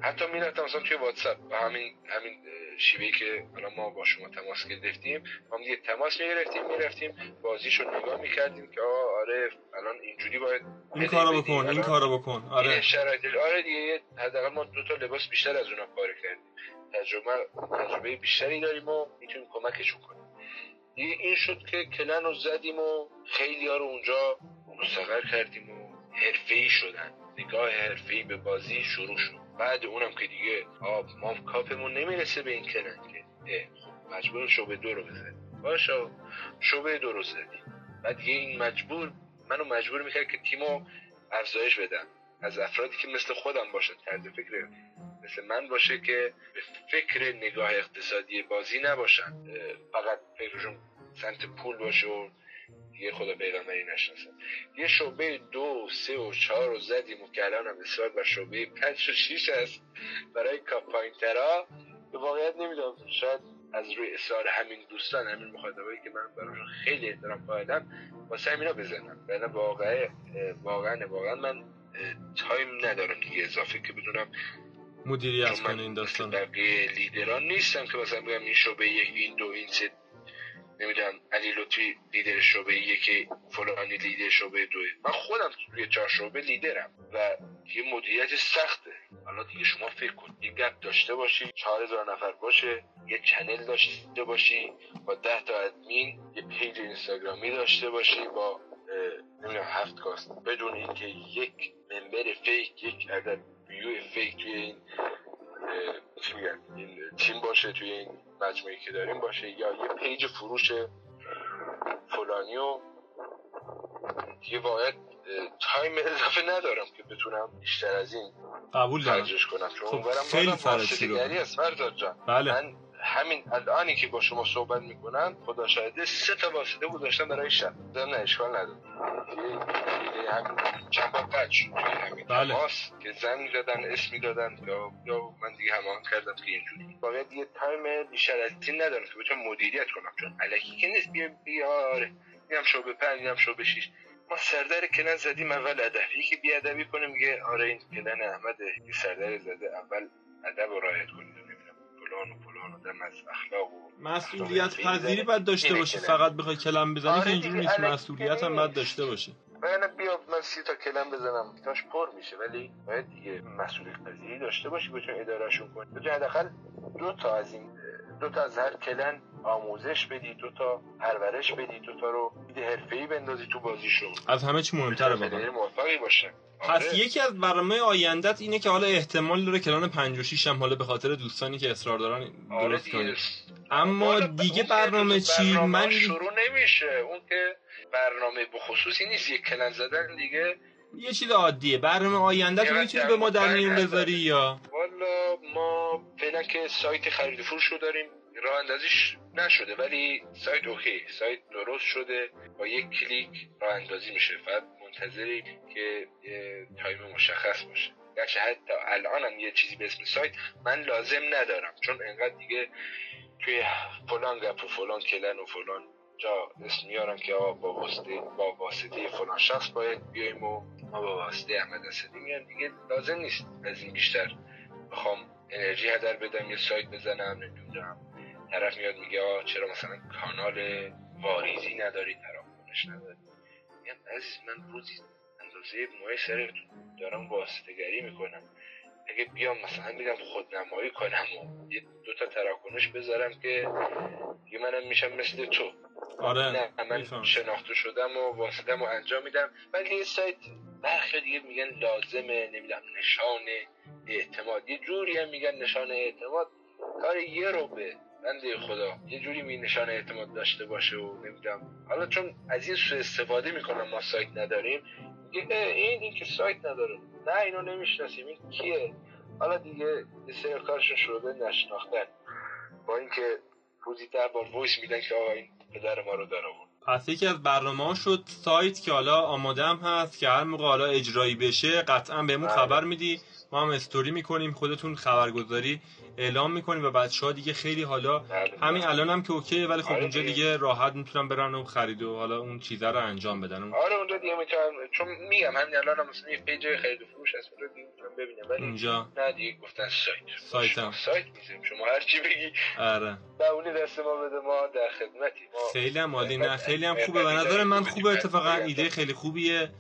[SPEAKER 2] حتی می‌رفتم مثلا توی واتساپ و همین همین شیوهی که الان ما با شما تماس گرفتیم ما دیگه تماس می‌گرفتیم می‌رفتیم بازیشو نگاه می‌کردیم که آه آره الان اینجوری باید
[SPEAKER 1] این کارو. بکن این کارو بکن آره.
[SPEAKER 2] شرایط آره دیگه یه- حداقل ما دو تا لباس بیشتر از اونا پاره کردیم. تجربه تجربه بیشتری داریم و می‌تونیم کمکشون کنیم دیگه این شد که کلن رو زدیم و خیلی ها رو اونجا مستقر کردیم و حرفه‌ای شدن. نگاه حرفه‌ای به بازی شروع شد. بعد اونم که دیگه آب ما کاپمون نمی‌رسه به این کلن که. خب مجبور شعبه دو رو بزنیم. باشه شعبه دو رو زدیم. بعد دیگه این مجبور منو مجبور می‌کرد که تیمو افزایش بدم. از افرادی که مثل خودم باشن طرز فکر مثل من باشه که به فکر نگاه اقتصادی بازی نباشن. فقط فکرشون سمت پول باشه و دیگه خدا پیغمبری نشناسن یه شعبه دو سه و چهار رو زدیم و که الان هم اصرار بر شعبه پنج و شیش هست برای کاپاینترا به واقعیت نمی‌دونم. شاید از روی اصرار همین دوستان همین مخاطبایی که من براشون خیلی احترام قائلم واسه همینا بزنم. یعنی واقعا واقعا واقعا من time ندارم دیگه اضافه که بدونم.
[SPEAKER 1] مدیریت کنه این داستان.
[SPEAKER 2] بقیه لیدران نیستم که مثلا بگم این شعبه یک این دو این سه. نمی‌دونم علی لطفی لیدر شعبه یک فلانی لیدر شعبه دوه من خودم توی چهار شعبه لیدرم و یه مدیریت سخته. حالا دیگه شما فکر کن یه گپ داشته باشی چهار هزار نفر باشه یه channel داشته باشی با ده تا ادمین یه پیج اینستاگرامی داشته باشی با نمی‌دونم هفت k ست. بدون اینکه یک member fake یک عدد view fake توی این چی میگن این تیم باشه توی این مجموعی که داریم باشه یا یه پیج فروش فلانی و دیگه واقعا time اضافه ندارم که بتونم بیشتر از این
[SPEAKER 1] قبول دارم.
[SPEAKER 2] کنم. چون
[SPEAKER 1] خب، خیلی
[SPEAKER 2] فرزاد جان.
[SPEAKER 1] بله.
[SPEAKER 2] من همین الانی که با شما صحبت می‌کنم خدا شاهده سه تا واسطه گذاشتم برای شب. نه اشکال نداره. یه- یه همین چند بار قطع شد توی همین
[SPEAKER 1] بله.
[SPEAKER 2] که زنگ زدن اسمی دادن یا یا من دیگه هماهنگ کردم که اینجوری. واقعا دیگه time بیشتر از این ندارم که بتونم مدیریت کنم. چون الکی که نیست. بیا بیا آره اینم شعبه پنج اینم شعبه شیش. ما سردر clan زدیم اول ادب. یکی بی ادبی کنه میگه آره این clan احمده. یه سردر زده اول ادب رو رعایت کنید. نمی‌دونم. فلان و فلان. از اخلاق و
[SPEAKER 1] مسئولیت پذیری. باید داشته
[SPEAKER 2] clan.
[SPEAKER 1] فقط بخوای clan بزنی
[SPEAKER 2] آره
[SPEAKER 1] که اینجوری
[SPEAKER 2] دیگه،
[SPEAKER 1] نیست مسئولیت هم. باید داشته باشی
[SPEAKER 2] من بیا من سی تا کلم بزنم. تاش پر میشه ولی باید دیگه مسئولیت پذیری داشته باشی بتونی ادارهشون کنی. بتونی حداقل دو تا از این دو تا از هر کلن آموزش بدی دو تا پرورش بدی دو تا رو دید حرفه‌ای بندازی تو بازیشون
[SPEAKER 1] از همه چی مهمتره واقعا
[SPEAKER 2] باشه.
[SPEAKER 1] پس
[SPEAKER 2] آره.
[SPEAKER 1] یکی از برنامه آیندت اینه که حالا احتمال داره کلان 5 و 6 هم حالا به خاطر دوستانی که اصرار دارن
[SPEAKER 2] آره
[SPEAKER 1] درست
[SPEAKER 2] دیگه.
[SPEAKER 1] کنی. اما دیگه برنامه
[SPEAKER 2] جزو
[SPEAKER 1] چی؟
[SPEAKER 2] برنامه
[SPEAKER 1] من-
[SPEAKER 2] شروع نمیشه. اون که برنامه بخصوصی نیست یک clan زدن دیگه.
[SPEAKER 1] یه چیز عادیه. برنامه آیندت
[SPEAKER 2] یه
[SPEAKER 1] می‌تونی به ما در میون بذاری یا؟
[SPEAKER 2] والا ما فعلا که سایت خرید فروش رو داریم راه اندازیش نشده ولی سایت okay. سایت درست شده. با یک کلیک راه اندازی میشه. فقط منتظری که time مشخص باشه. گرچه حتی الان هم یه چیزی به اسم سایت من لازم ندارم. چون انقدر دیگه توی فلان گپ و فلان کلن و فلان جا اسم میارن که آقا با واسطه با واسطه فلان شخص باید بیایم و ما با واسطه احمد اسدی میایم. دیگه لازم نیست. از این بیشتر بخوام انرژی هدر بدم یه سایت بزنم نمی‌دونم. طرف میاد میگه آه چرا مثلا کانال واریزی نداری تراکنش نداری؟ میگم عزیز من روزی اندازه موه سر دارم واسطه‌گری می‌کنم. اگه بیام مثلا بگم خودنمایی کنم و یه دو تا تراکنش بذارم که دیگه منم میشم مثل تو.
[SPEAKER 1] آره
[SPEAKER 2] نه من
[SPEAKER 1] میفهم
[SPEAKER 2] شناخته شدم و واسطم و انجام میدم. ولی یه سایت برخی دیگه میگن لازمه نمی‌دونم نشان اعتماد. یه جوری هم میگن نشان اعتماد. کار یه رو به بنده خدا. یه جوری می نشان اعتماد داشته باشه و نمی‌دونم. حالا چون از این سوء استفاده می‌کنم ما سایت نداریم. میگه اه، این این که سایت نداره. نه اینو نمی‌شناسیم. این کیه؟ حالا دیگه سری کارشون شروع به نشناختن. با اینکه روزی ده بار voice میدن که آقا این پدر ما رو در آورد
[SPEAKER 1] پس یکی از برنامه ها شد سایت که حالا آماده هم هست که هر موقع حالا اجرایی بشه قطعا بهمون
[SPEAKER 2] بله.
[SPEAKER 1] خبر میدی. ما هم استوری می‌کنیم خودتون خبرگزاری اعلام می‌کنیم و بچه ها دیگه خیلی حالا
[SPEAKER 2] بله.
[SPEAKER 1] همین الان هم که okay ه ولی خب
[SPEAKER 2] آره
[SPEAKER 1] اونجا
[SPEAKER 2] دیگه.
[SPEAKER 1] دیگه راحت می‌تونن برن و خرید و حالا اون چیزا رو انجام بدن. اون
[SPEAKER 2] آره اونجا دیگه می‌تونم چون میگم همین الان هم مثلا یه پیج خرید و فروش هست اونجا دیگه می‌تونم ببینم ولی
[SPEAKER 1] اونجا
[SPEAKER 2] نه دیگه گفتن سایت.
[SPEAKER 1] سایت هم.
[SPEAKER 2] سایت میزیم شما هر چی بگی.
[SPEAKER 1] آره.
[SPEAKER 2] بهونه دست ما بده ما در خدمتی. ما
[SPEAKER 1] خیلی هم عالی نه خیلی هم خوبه. به نظر من خوبه اتفاقا ایده خیلی خوبیه.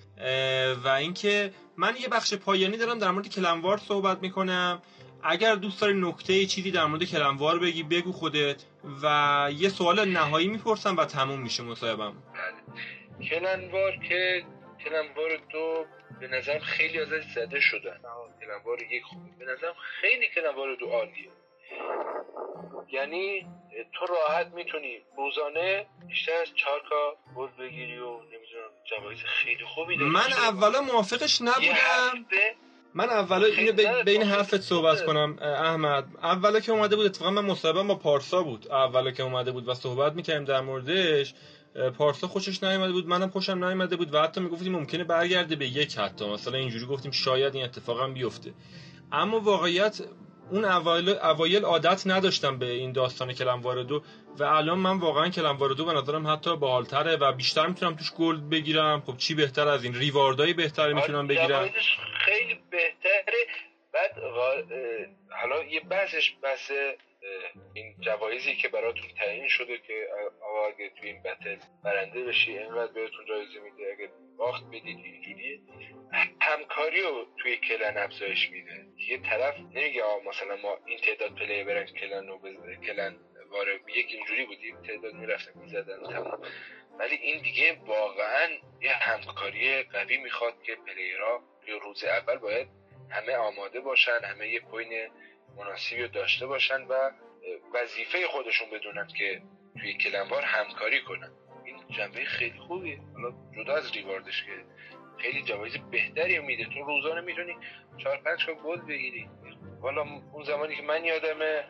[SPEAKER 1] و اینکه من یه بخش پایانی دارم در مورد کلموار صحبت می‌کنم. اگر دوست داری نکته چیزی در مورد کلموار بگی بگو خودت و یه سوال نهایی می‌پرسم و تموم میشه مصاحبم
[SPEAKER 2] بله. کلنوار که کلنوار دو به نظرم خیلی ازش زده شدن کلنوار یک خوبه به نظرم خیلی کلنوار دو عالیه. یعنی تو راحت می‌تونی روزانه بیشتر از چهار تا گل بگیری و نمی‌دونم جوایز خیلی خوبی داری.
[SPEAKER 1] من اولا موافقش نبودم. من اولا اینو بین حرفت صحبت کنم احمد. اولا که اومده بود اتفاقا من مصاحبه با پارسا بود. اولا که اومده بود و صحبت می‌کردیم در موردش پارسا خوشش نیومده بود منم خوشم نیومده بود و حتی می‌گفتیم ممکنه برگرده به یک حتی. مثلا اینجوری گفتیم شاید این اتفاق هم بیفته. اما واقعیت اون اوایل, اوایل عادت نداشتم به این داستان کلموار دو و الان من واقعا کلموار دو به نظرم حتی باحالتره و بیشتر می‌تونم توش گل بگیرم. خب چی بهتر از این؟ ریواردای می‌تونم
[SPEAKER 2] آره،
[SPEAKER 1] بگیرم.
[SPEAKER 2] جوایزش خیلی بهتره. بعد حالا یه بحثش بحث این جوایزی که براتون تعیین شده که آقا اگه توی این بتل برنده بشی اینقدر بهتون جایزه میده. اگه باخت بدید اینجوریه همکاری رو توی کلن افزایش میده. یه طرف نمیگه آقا مثلا ما این تعداد پلی برن کلن رو بز- کلن واره یک اینجوری بودیم تعداد می‌رفتن می‌زدن تمام. ولی این دیگه واقعا یه همکاری قوی می‌خواد که پلیرها توی روز اول باید همه آماده باشن همه یه کوین مناسبی رو داشته باشن و وظیفه خودشون بدونن که توی کلنوار همکاری کنن. این جنبه خیلی خوبیه. حالا جدا از ریواردش که خیلی جوایز بهتری میده. تو روزانه می‌تونی چهار پنج تا گل بگیری. حالا اون زمانی که من یادمه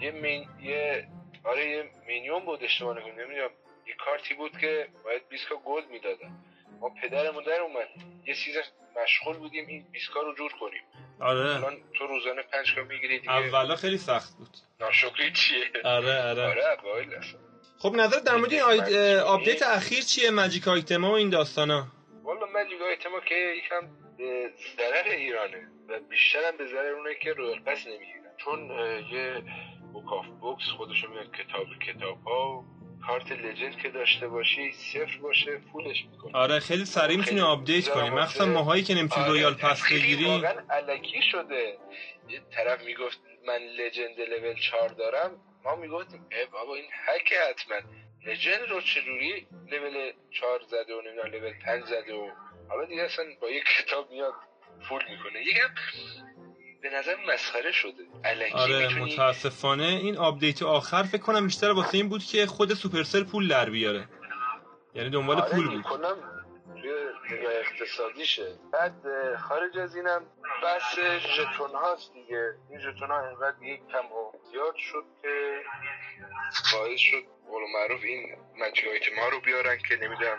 [SPEAKER 2] یه مین... یه آره یه minion بود اشتباه نکنم نمی‌دونم یه کارتی بود که باید 20 تا گل می‌دادن. ما پدرمون در اومد یه season مشغول بودیم این 20 رو جور کنیم.
[SPEAKER 1] آره.
[SPEAKER 2] الان تو روزانه 5 تا می‌گیری دیگه.
[SPEAKER 1] اولا خیلی سخت بود.
[SPEAKER 2] ناشکری چیه؟
[SPEAKER 1] آره آره.
[SPEAKER 2] آره اصلا.
[SPEAKER 1] خب نظر در مورد این update اخیر چیه؟ magic item ا و این داستانا.
[SPEAKER 2] والا magic item ا که یکم ضرر ایرانه و بیشتر هم به ضرر اونه که Royale Pass نمی‌گیرن. چون یه book of books خودشون میاد کتاب کتاب ها کارت legend که داشته باشی صفر باشه full ش می‌کنه
[SPEAKER 1] آره خیلی سریع می‌تونی
[SPEAKER 2] update
[SPEAKER 1] کنی. مخصوصا ماهایی که نمی‌تونی
[SPEAKER 2] آره،
[SPEAKER 1] Royale
[SPEAKER 2] Pass
[SPEAKER 1] بگیری.
[SPEAKER 2] واقعا الکی شده. یه طرف می‌گفت من legend level 4 دارم. ما می‌گفتیم اه بابا این هک حتما. legend رو چجوری level 4 زده و نمی‌دونم لول 5 زده و حالا دیگه اصلا با یک کتاب میاد full می‌کنه. یکم به نظر مسخره شده. الکی
[SPEAKER 1] آره
[SPEAKER 2] می‌تونی
[SPEAKER 1] متاسفانه. این update آخر فکر کنم بیشتر واسه این بود که خود Supercell پول در بیاره. یعنی دنبال
[SPEAKER 2] آره
[SPEAKER 1] پول بود.
[SPEAKER 2] کلا توی نگاه اقتصادیشه. بعد خارج از اینم بحث ژتون هاست دیگه. این ژتون ها انقدر یک کم و زیاد شد که باعث شد قول معروف این magic item ا رو بیارن که نمی‌دونم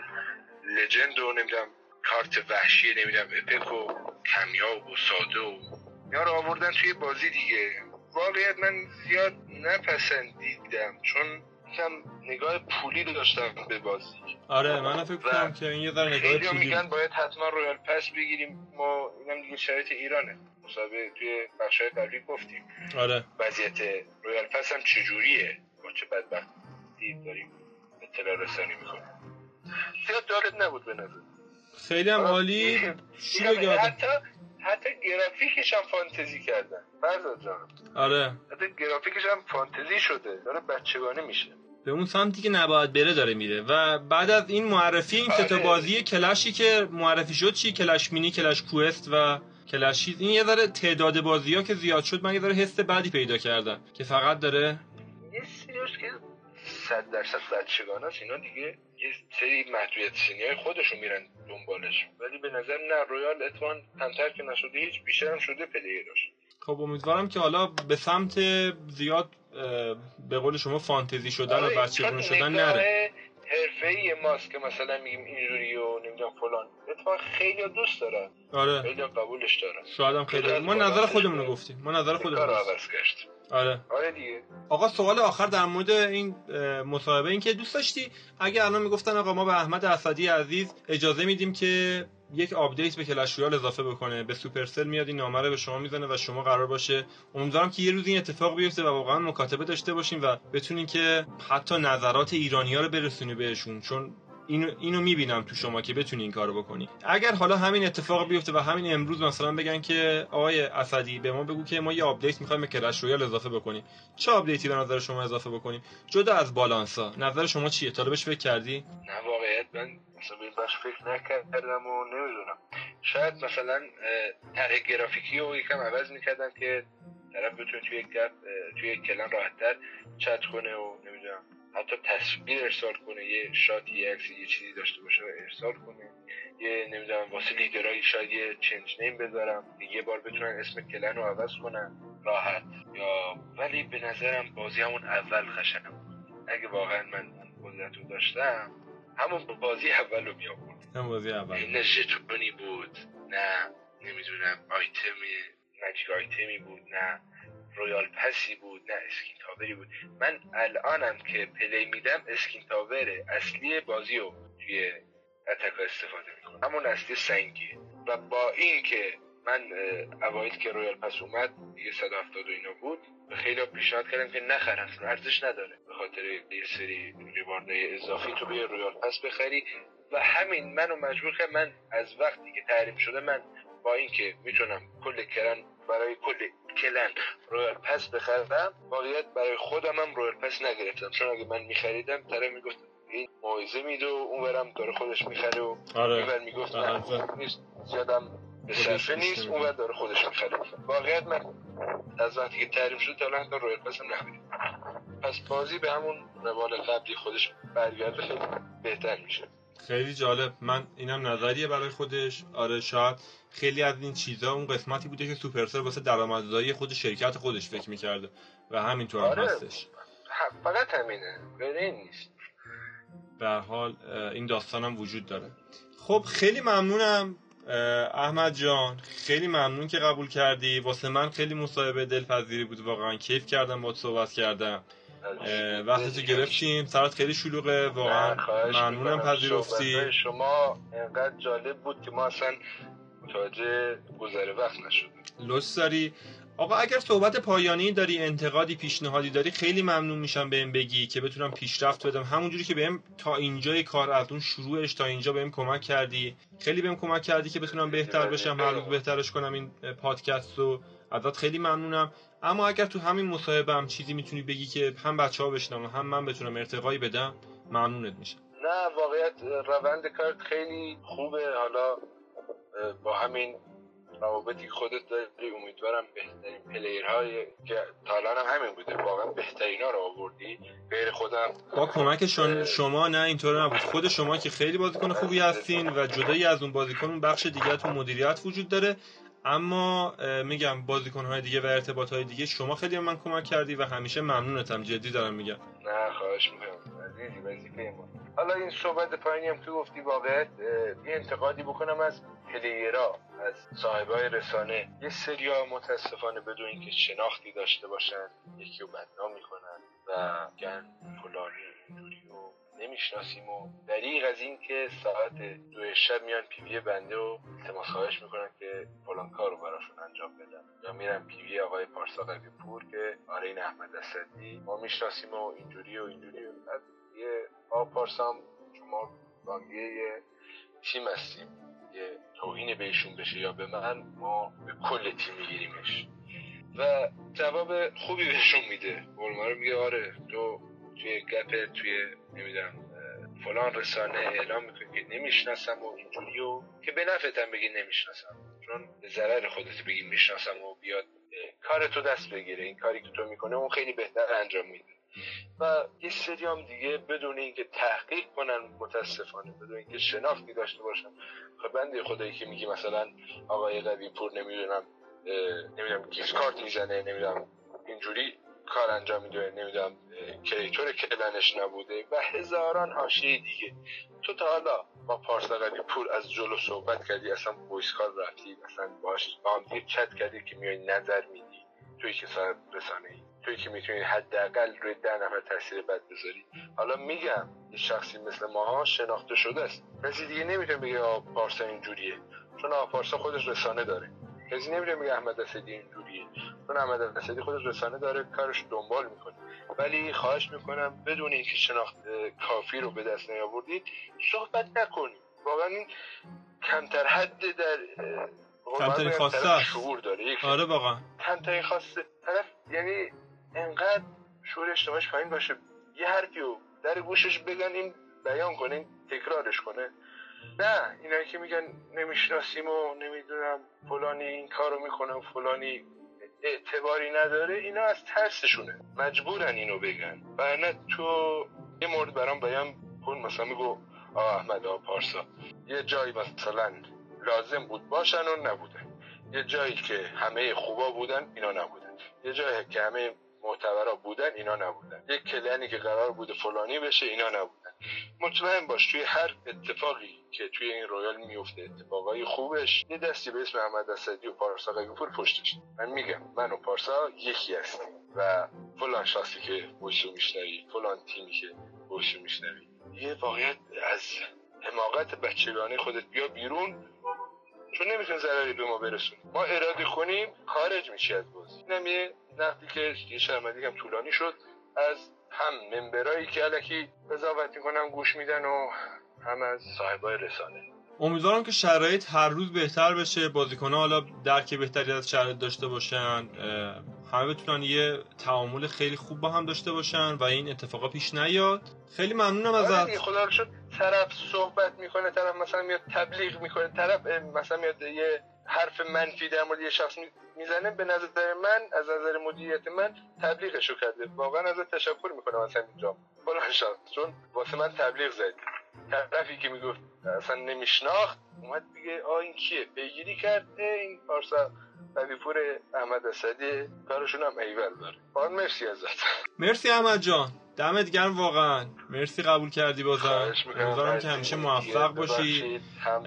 [SPEAKER 2] legend و نمی‌دونم کارت وحشی نمی‌دونم epic و کمیاب و ساده و اینا رو آوردن توی بازی دیگه. واقعیت من زیاد نپسندیدم چون یکم نگاه پولی داشتم به بازی.
[SPEAKER 1] آره من فکر کنم که این یه ذره نگاه
[SPEAKER 2] خیلی
[SPEAKER 1] پولی
[SPEAKER 2] میگن. باید حتما Royale Pass بگیریم. ما اینم دیگه شرایط ایرانه. مسابقه توی بخشای قبلی گفتیم.
[SPEAKER 1] آره.
[SPEAKER 2] وضعیت Royale Pass هم چجوریه؟ ما چه بدبختی داریم اطلاع رسانی می‌کنیم؟ زیاد جالب نبود به نظر.
[SPEAKER 1] خیلی هم عالی. چی
[SPEAKER 2] میگم
[SPEAKER 1] بگم؟
[SPEAKER 2] حتی حتی گرافیکش هم فانتزی کردن فرزاد جان
[SPEAKER 1] آره.
[SPEAKER 2] حتی گرافیکش هم فانتزی شده. داره بچگانه میشه.
[SPEAKER 1] به اون سمتی که نباید بره داره میره. و بعد از این معرفی این سه تا
[SPEAKER 2] آره.
[SPEAKER 1] بازی کلشی که معرفی شد چی؟ کلش مینی کلش کوست و کلش چیز. این یه ذره تعداد بازی ها که زیاد شد من یه ذره حس بدی پیدا کردم که فقط داره
[SPEAKER 2] یه سریاش که صد درصد بچگانه اینا دیگه یه سری محدودیت سنی های خودشون میرن دنبالش ولی به نظر نه رویال اتوان کمتر که نشده هیچ بیشتر هم شده پلیراش
[SPEAKER 1] خب امیدوارم که حالا به سمت زیاد به قول شما فانتزی شدن و
[SPEAKER 2] آره،
[SPEAKER 1] بچه شدن نره.
[SPEAKER 2] حرفه‌ای ماست که مثلا میگیم اینجوری و نمی‌دونم فلان. اتفاقا خیلی دوست دارن.
[SPEAKER 1] آره.
[SPEAKER 2] خیلی قبولش دارن.
[SPEAKER 1] شاید هم خیلی. ما نظر خودمون رو گفتیم. ما نظر خودمون رو.
[SPEAKER 2] عوض کرد.
[SPEAKER 1] آره.
[SPEAKER 2] آره دیگه.
[SPEAKER 1] آقا سوال آخر در مورد این مصاحبه. این که دوست داشتی؟ اگه الان می‌گفتن آقا ما به احمد اسدی عزیز اجازه میدیم که یک update به Clash Royale اضافه بکنه. به Supercell میاد این نامه رو به شما می‌زنه و شما قرار باشه. امیدوارم که یه روز این اتفاق بیفته و واقعا مکاتبه داشته باشیم و بتونین که حتی نظرات ایرانی ها رو برسونی بهشون. چون اینو اینو می‌بینم تو شما که بتونی این کارو بکنی. اگر حالا همین اتفاق بیفته و همین امروز مثلا بگن که آقای اسدی به ما بگو که ما یه update می‌خوایم به Clash Royale اضافه بکنیم. چه update ی به نظر شما اضافه بکنیم؟ جدا از بالانسا نظر شما چیه؟ بهش فکر کردی؟
[SPEAKER 2] نه واقعیت من مثلا به این بخش فکر نکردم و نمی‌دونم. شاید مثلا طرح گرافیکی رو یکم عوض می‌کردم که طرف بتونه توی یک گپ توی یک clan راحتتر چت کنه و نمی‌دونم حتی تصویر ارسال کنه. یه shot ی یه عکسی یه چیزی داشته باشه و ارسال کنه. یه نمی‌دونم واسه لیدرایی شاید یه change name بذارم. یه بار بتونن اسم clan رو عوض کنن. راحت. یا ولی به نظرم بازی همون اول بود. اگه واقعا من اون قدرت رو داشتم همون بازی اول رو میآورد.
[SPEAKER 1] هم بازی اول.
[SPEAKER 2] نه ژتونی بود. نه نمی‌دونم item magic item ی بود نه Royale Pass ی بود نه skin tower ی بود. من الانم که play میدم skin tower اصلی بازی رو توی attack ا استفاده می‌کنم. همون اصلی سنگیه و با این که من اوایل که Royale Pass اومد دیگه 170 و اینا بود خیلی پیشنهاد کردم که چون ارزش نداره. خاطر یه سری reward های اضافی تو به Royale Pass بخری و همین منو مجبور کرد من از وقتی که تحریم شده من با اینکه می‌تونم کل clan برای کل clan Royale Pass بخرم واقعیت برای خودم هم Royale Pass نگرفتم. چون اگه من میخریدم طرف می‌گفت این موعظه میده و اون برم داره خودش می‌خره و
[SPEAKER 1] آره.
[SPEAKER 2] این بر می‌گفت نه
[SPEAKER 1] آره.
[SPEAKER 2] نیست. زیادم به صرفه نیست. اون داره خودش می‌خره. واقعیت من از وقتی که تحریم شد تا الان رویال پس هم نخریدم پس بازی به همون روال قبلی خودش برگرده خیلی بهتر میشه.
[SPEAKER 1] خیلی جالب. من اینم نظریه برای خودش. آره شاید خیلی از این چیزا اون قسمتی بوده که سوپرسل واسه درآمدزایی خود شرکت خودش فکر می‌کرده و همینطور هم
[SPEAKER 2] آره.
[SPEAKER 1] هستش.
[SPEAKER 2] فقط همینه. غیر نیست.
[SPEAKER 1] به حال این داستان هم وجود داره. خب خیلی ممنونم احمد جان. خیلی ممنون که قبول کردی. واسه من خیلی مصاحبه دلپذیری بود واقعا. کیف کردم با صحبت کردم. وقتی تو گرفتیم. سرات خیلی شلوغه واقعا. ممنونم. پذیرفتی.
[SPEAKER 2] شما انقدر جالب بود که ما اصلا متوجه گذر وقت نشدیم.
[SPEAKER 1] لطف داری. آقا اگر صحبت پایانی داری انتقادی پیشنهادی داری خیلی ممنون میشم بهم بگی که بتونم پیشرفت بدم. همونجوری که بهم تا اینجای کار از اون شروعش تا اینجا بهم کمک کردی. خیلی بهم کمک کردی که بتونم بهتر بشم روز بهترش کنم این پادکست رو. ازت خیلی ممنونم. اما اگر تو همین مصاحبه هم چیزی می‌تونی بگی که هم بچه ها بشنم هم من بتونم ارتقایی بدم ممنونت میشم.
[SPEAKER 2] نه واقعیت روند کارت خیلی خوبه. حالا با همین روابطی خودت داری امیدوارم بهترین پلیرهای که تا هم همین بوده واقعا بهترین ها رو آوردی. غیر خودم.
[SPEAKER 1] با کمک شن- شما نه اینطور نبود. خود شما که خیلی بازیکن خوبی هستین و جدایی از اون بازیکن اون بخش دیگه تو مدیریت وجود داره. اما میگم بازیکن های دیگه و ارتباط های دیگه شما خیلی من کمک کردی و همیشه ممنونتم. جدی دارم میگم.
[SPEAKER 2] نه خواهش می‌کنم. حالا این صحبت پایینی هم که گفتی واقعیت یه انتقادی بکنم از پلیرها از صاحبای رسانه. یه سریا متاسفانه بدون اینکه شناختی داشته باشن یکی رو بدنام می‌کنن و گن فلانی اینجوری نمی‌شناسیم و دریغ از این که ساعت دو شب میان پیوی بنده و التماس خواهش می‌کنن که فلان کار رو براشون انجام بدن. یا میرن پیوی آقای پارسا قوی پور که این احمد اسدی. ما می‌شناسیم و اینجوری و اینجوری. و بعد یه آقا پارسا هم شما بانگیه یه تیم هستیم. یه توهین بهشون بشه یا به من ما به کل تیم میگیریمش. و جواب خوبی بهشون میده. قولما رو میگه آره تو توی گپ توی نمی‌دونم فلان رسانه اعلام می‌کنی که نمی‌شناسم و اینجوری و که به نفعتم بگی نمی‌شناسم. چون به ضرر خودت بگی می‌شناسم و بیاد کار تو دست بگیره. این کاری که تو می‌کنه اون خیلی بهتر انجام میده. و یه سری هم دیگه بدون اینکه تحقیق کنن متاسفانه بدون اینکه شناختی داشته باشن. خب بنده خدایی که میگی مثلا آقای قوی پور نمی‌دونم نمی‌دونم گیفت کارت می‌زنه نمی‌دونم اینجوری کار انجام میده نمی‌دونم کریتور کلنش نبوده و هزاران حاشیه دیگه. تو تا حالا با پارسا پور از جلو صحبت کردی اصلا voice call رفتی مثلا باش با هم دیگه چت کردی که میای نظر میدی. توی که صاحب رسانه ای توی که می‌تونی حداقل روی ده نفر تاثیر بد بذاری. حالا میگم یه شخصی مثل ماها شناخته شده است. کسی دیگه نمی‌تونه بگه آ پارسا اینجوریه. چون پارسا خودش رسانه داره. کسی نمی‌تونه بگه احمد اسدی اینجوریه. چون احمد اسدی خودش رسانه داره کارش دنبال می‌کنه. ولی خواهش می‌کنم بدون اینکه شناخت کافی رو به دست نیاوردید صحبت نکنید واقعا این کمتر حد در
[SPEAKER 1] کمترین خواسته است.
[SPEAKER 2] شعور داره. یک
[SPEAKER 1] آره واقعا.
[SPEAKER 2] کمترین خواسته طرف یعنی انقدر شعور اجتماعیش پایین باشه. یه حرفی رو در گوشش بگن این بیان کنه این تکرارش کنه. نه اینایی که میگن نمی‌شناسیم و نمی‌دونم فلانی این کارو می‌کنه و فلانی اعتباری نداره اینا از ترسشونه. مجبورن اینو بگن. و نه تو یه مورد برام بیان کن مثلا میگو آه احمد آه پارسا. یه جایی مثلا لازم بود باشن و نبودن. یه جایی که همه خوبا بودن اینا نبودن. یه جایی که همه معتبرا بودن اینا نبودن. یه کلنی که قرار بوده فلانی بشه اینا نبودن. مطمئن باش توی هر اتفاقی که توی این رویال میفته اتفاقای خوبش یه دستی به اسم احمد اسدی و پارسا قویپور پشتش من میگم من و پارسا یکی هستیم و فلان شخصی که ویسو میشنوی فلان تیمی که ویسو میشنوی. یه واقعیت از حماقت بچگانه خودت بیا بیرون چون نمی‌تونه ضرری به ما برسونه ما اراده کنیم خارج میشی از بازی. اینم یه نقدی که یه شرمندی هم طولانی شد از هم ممبرایی که علکی قضاوت می‌کنن گوش میدن و هم از صاحبای رسانه.
[SPEAKER 1] امیدوارم که شرایط هر روز بهتر بشه. بازیکن‌ها حالا درک بهتری از شرایط داشته باشن. همه بتونن یه تعامل خیلی خوب با هم داشته باشن و این اتفاقا پیش نیاد. خیلی ممنونم
[SPEAKER 2] آره
[SPEAKER 1] ازت.
[SPEAKER 2] خدا رو شد طرف صحبت می‌کنه طرف مثلا میاد تبلیغ می‌کنه طرف مثلا میاد یه حرف منفی در مورد یه شخص می- می‌زنه به نظر من از نظر مدیریت من تبلیغشو کرده. واقعا ازت تشکر می‌کنم مثلا اینجا فلان شخص چون واسه من تبلیغ زدی طرفی که می‌گفت اصلا نمیشناخت اومد دیگه آ این کیه؟ پیگیری کرد اه، این پارسا قویپور احمد اسدی کارشون هم ایول داره. آن مرسی ازت.
[SPEAKER 1] مرسی احمد جان. دمت گرم واقعا مرسی قبول کردی بازم. امیدوارم که. همیشه موفق باشی.
[SPEAKER 2] هم
[SPEAKER 1] هم-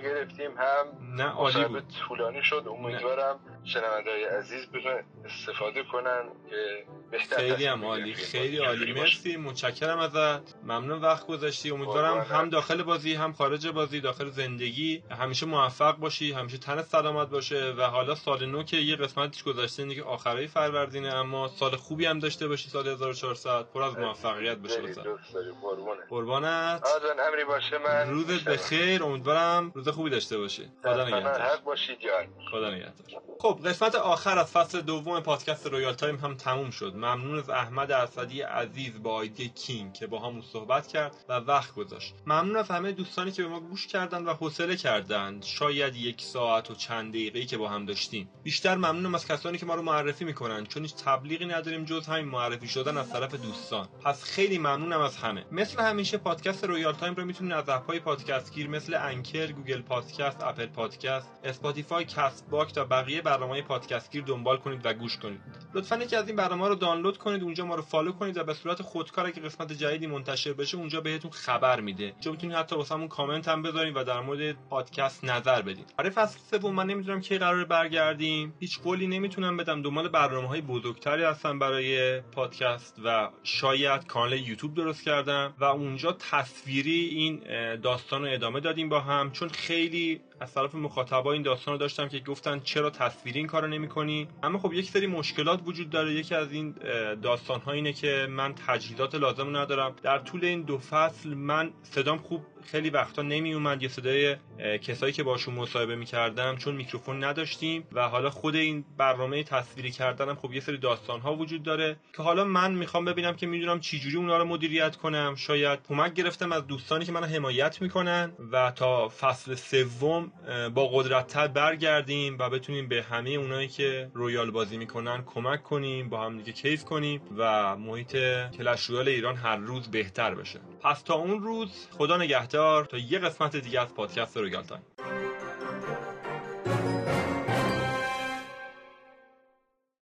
[SPEAKER 2] گرفتیم هم
[SPEAKER 1] نه عالی بود
[SPEAKER 2] طولانی شد امیدوارم شنوندههای عزیز بتونن استفاده کنن که بهتر
[SPEAKER 1] خیلی هم عالی. خیلی عالی. مرسی متشکرم ازت. ممنون وقت گذاشتی. امیدوارم. هم داخل بازی هم خارج بازی داخل زندگی. همیشه موفق باشی همیشه تن سلامت باشه و حالا سال نو که یه قسمتش گذاشته اینه که آخرای فروردینه اما سال خوبی هم داشته باشی سال 1400 پر از موفقیت باشه قربانت.
[SPEAKER 2] امری باشه. من
[SPEAKER 1] روزت. بخیر. امیدوارم روز خوبی داشته باشی. خدا نگهدار. خدا نگهدار. خب. قسمت آخر از فصل دوم پادکست Royale Time هم تموم شد. ممنون از احمد اسدی عزیز با ID King که باهامون صحبت کرد و وقت گذاشت. ممنون از همه دوستانی که به ما گوش کردن و حوصله کردند شاید یک ساعت و چند دقیقه‌ای که با هم داشتیم. بیشتر ممنونم از کسانی که ما رو معرفی می‌کنن چون هیچ تبلیغی نداریم جز همین معرفی شدن از طرف دوستان. پس خیلی ممنونم از همه. مثل همیشه پادکست Royale Time رو می‌تونید از app های پادکست گیر مثل Anchor Google Podcasts Apple Podcasts Spotify Castbox و بقیه برنامه پادکست گیر دنبال کنید و گوش کنید. لطفا یکی از این برنامه رو دانلود کنید اونجا ما رو فالو کنید و به صورت خودکار اگه قسمت جدیدی منتشر بشه اونجا بهتون خبر میده. اینجا می‌تونید حتی واسمون کامنت هم بذارید و در مورد پادکست نظر بدید. برای فصل سوم من نمی‌دونم کی قرار برگردیم. هیچ قولی نمی‌تونم بدم. دنبال برنامه های بزرگتری هستم برای پادکست و شاید کانال یوتیوب درست کردم. و اونجا تصویری این داستان رو ادامه دادیم با هم. چون خیلی از طرف مخاطبا این داستان رو داشتم که گفتن چرا تصویری این کارو نمی‌کنی؟ اما خب یک سری مشکلات وجود داره. یکی از این داستان ها اینه که من تجهیزات لازم ندارم. در طول این دو فصل من صدام خوب خیلی وقتا نمی اومد یه صدای کسایی که باشون مصاحبه می‌کردم چون میکروفون نداشتیم و حالا خود این برنامه تصویری کردنم خب یه سری داستان ها وجود داره که حالا من می‌خوام ببینم که می‌دونم چجوری اونا رو مدیریت کنم. شاید کمک گرفتم از دوستانی که منو حمایت می‌کنن و تا فصل سوم با قدرت برگردیم و بتونیم به همه اونایی که Royale بازی می‌کنن کمک کنیم با هم دیگه کیف کنیم و محیط Clash Royale ایران هر روز بهتر بشه. پس تا اون روز خدا نگهدار تا یه قسمت دیگه از پادکست Royale Time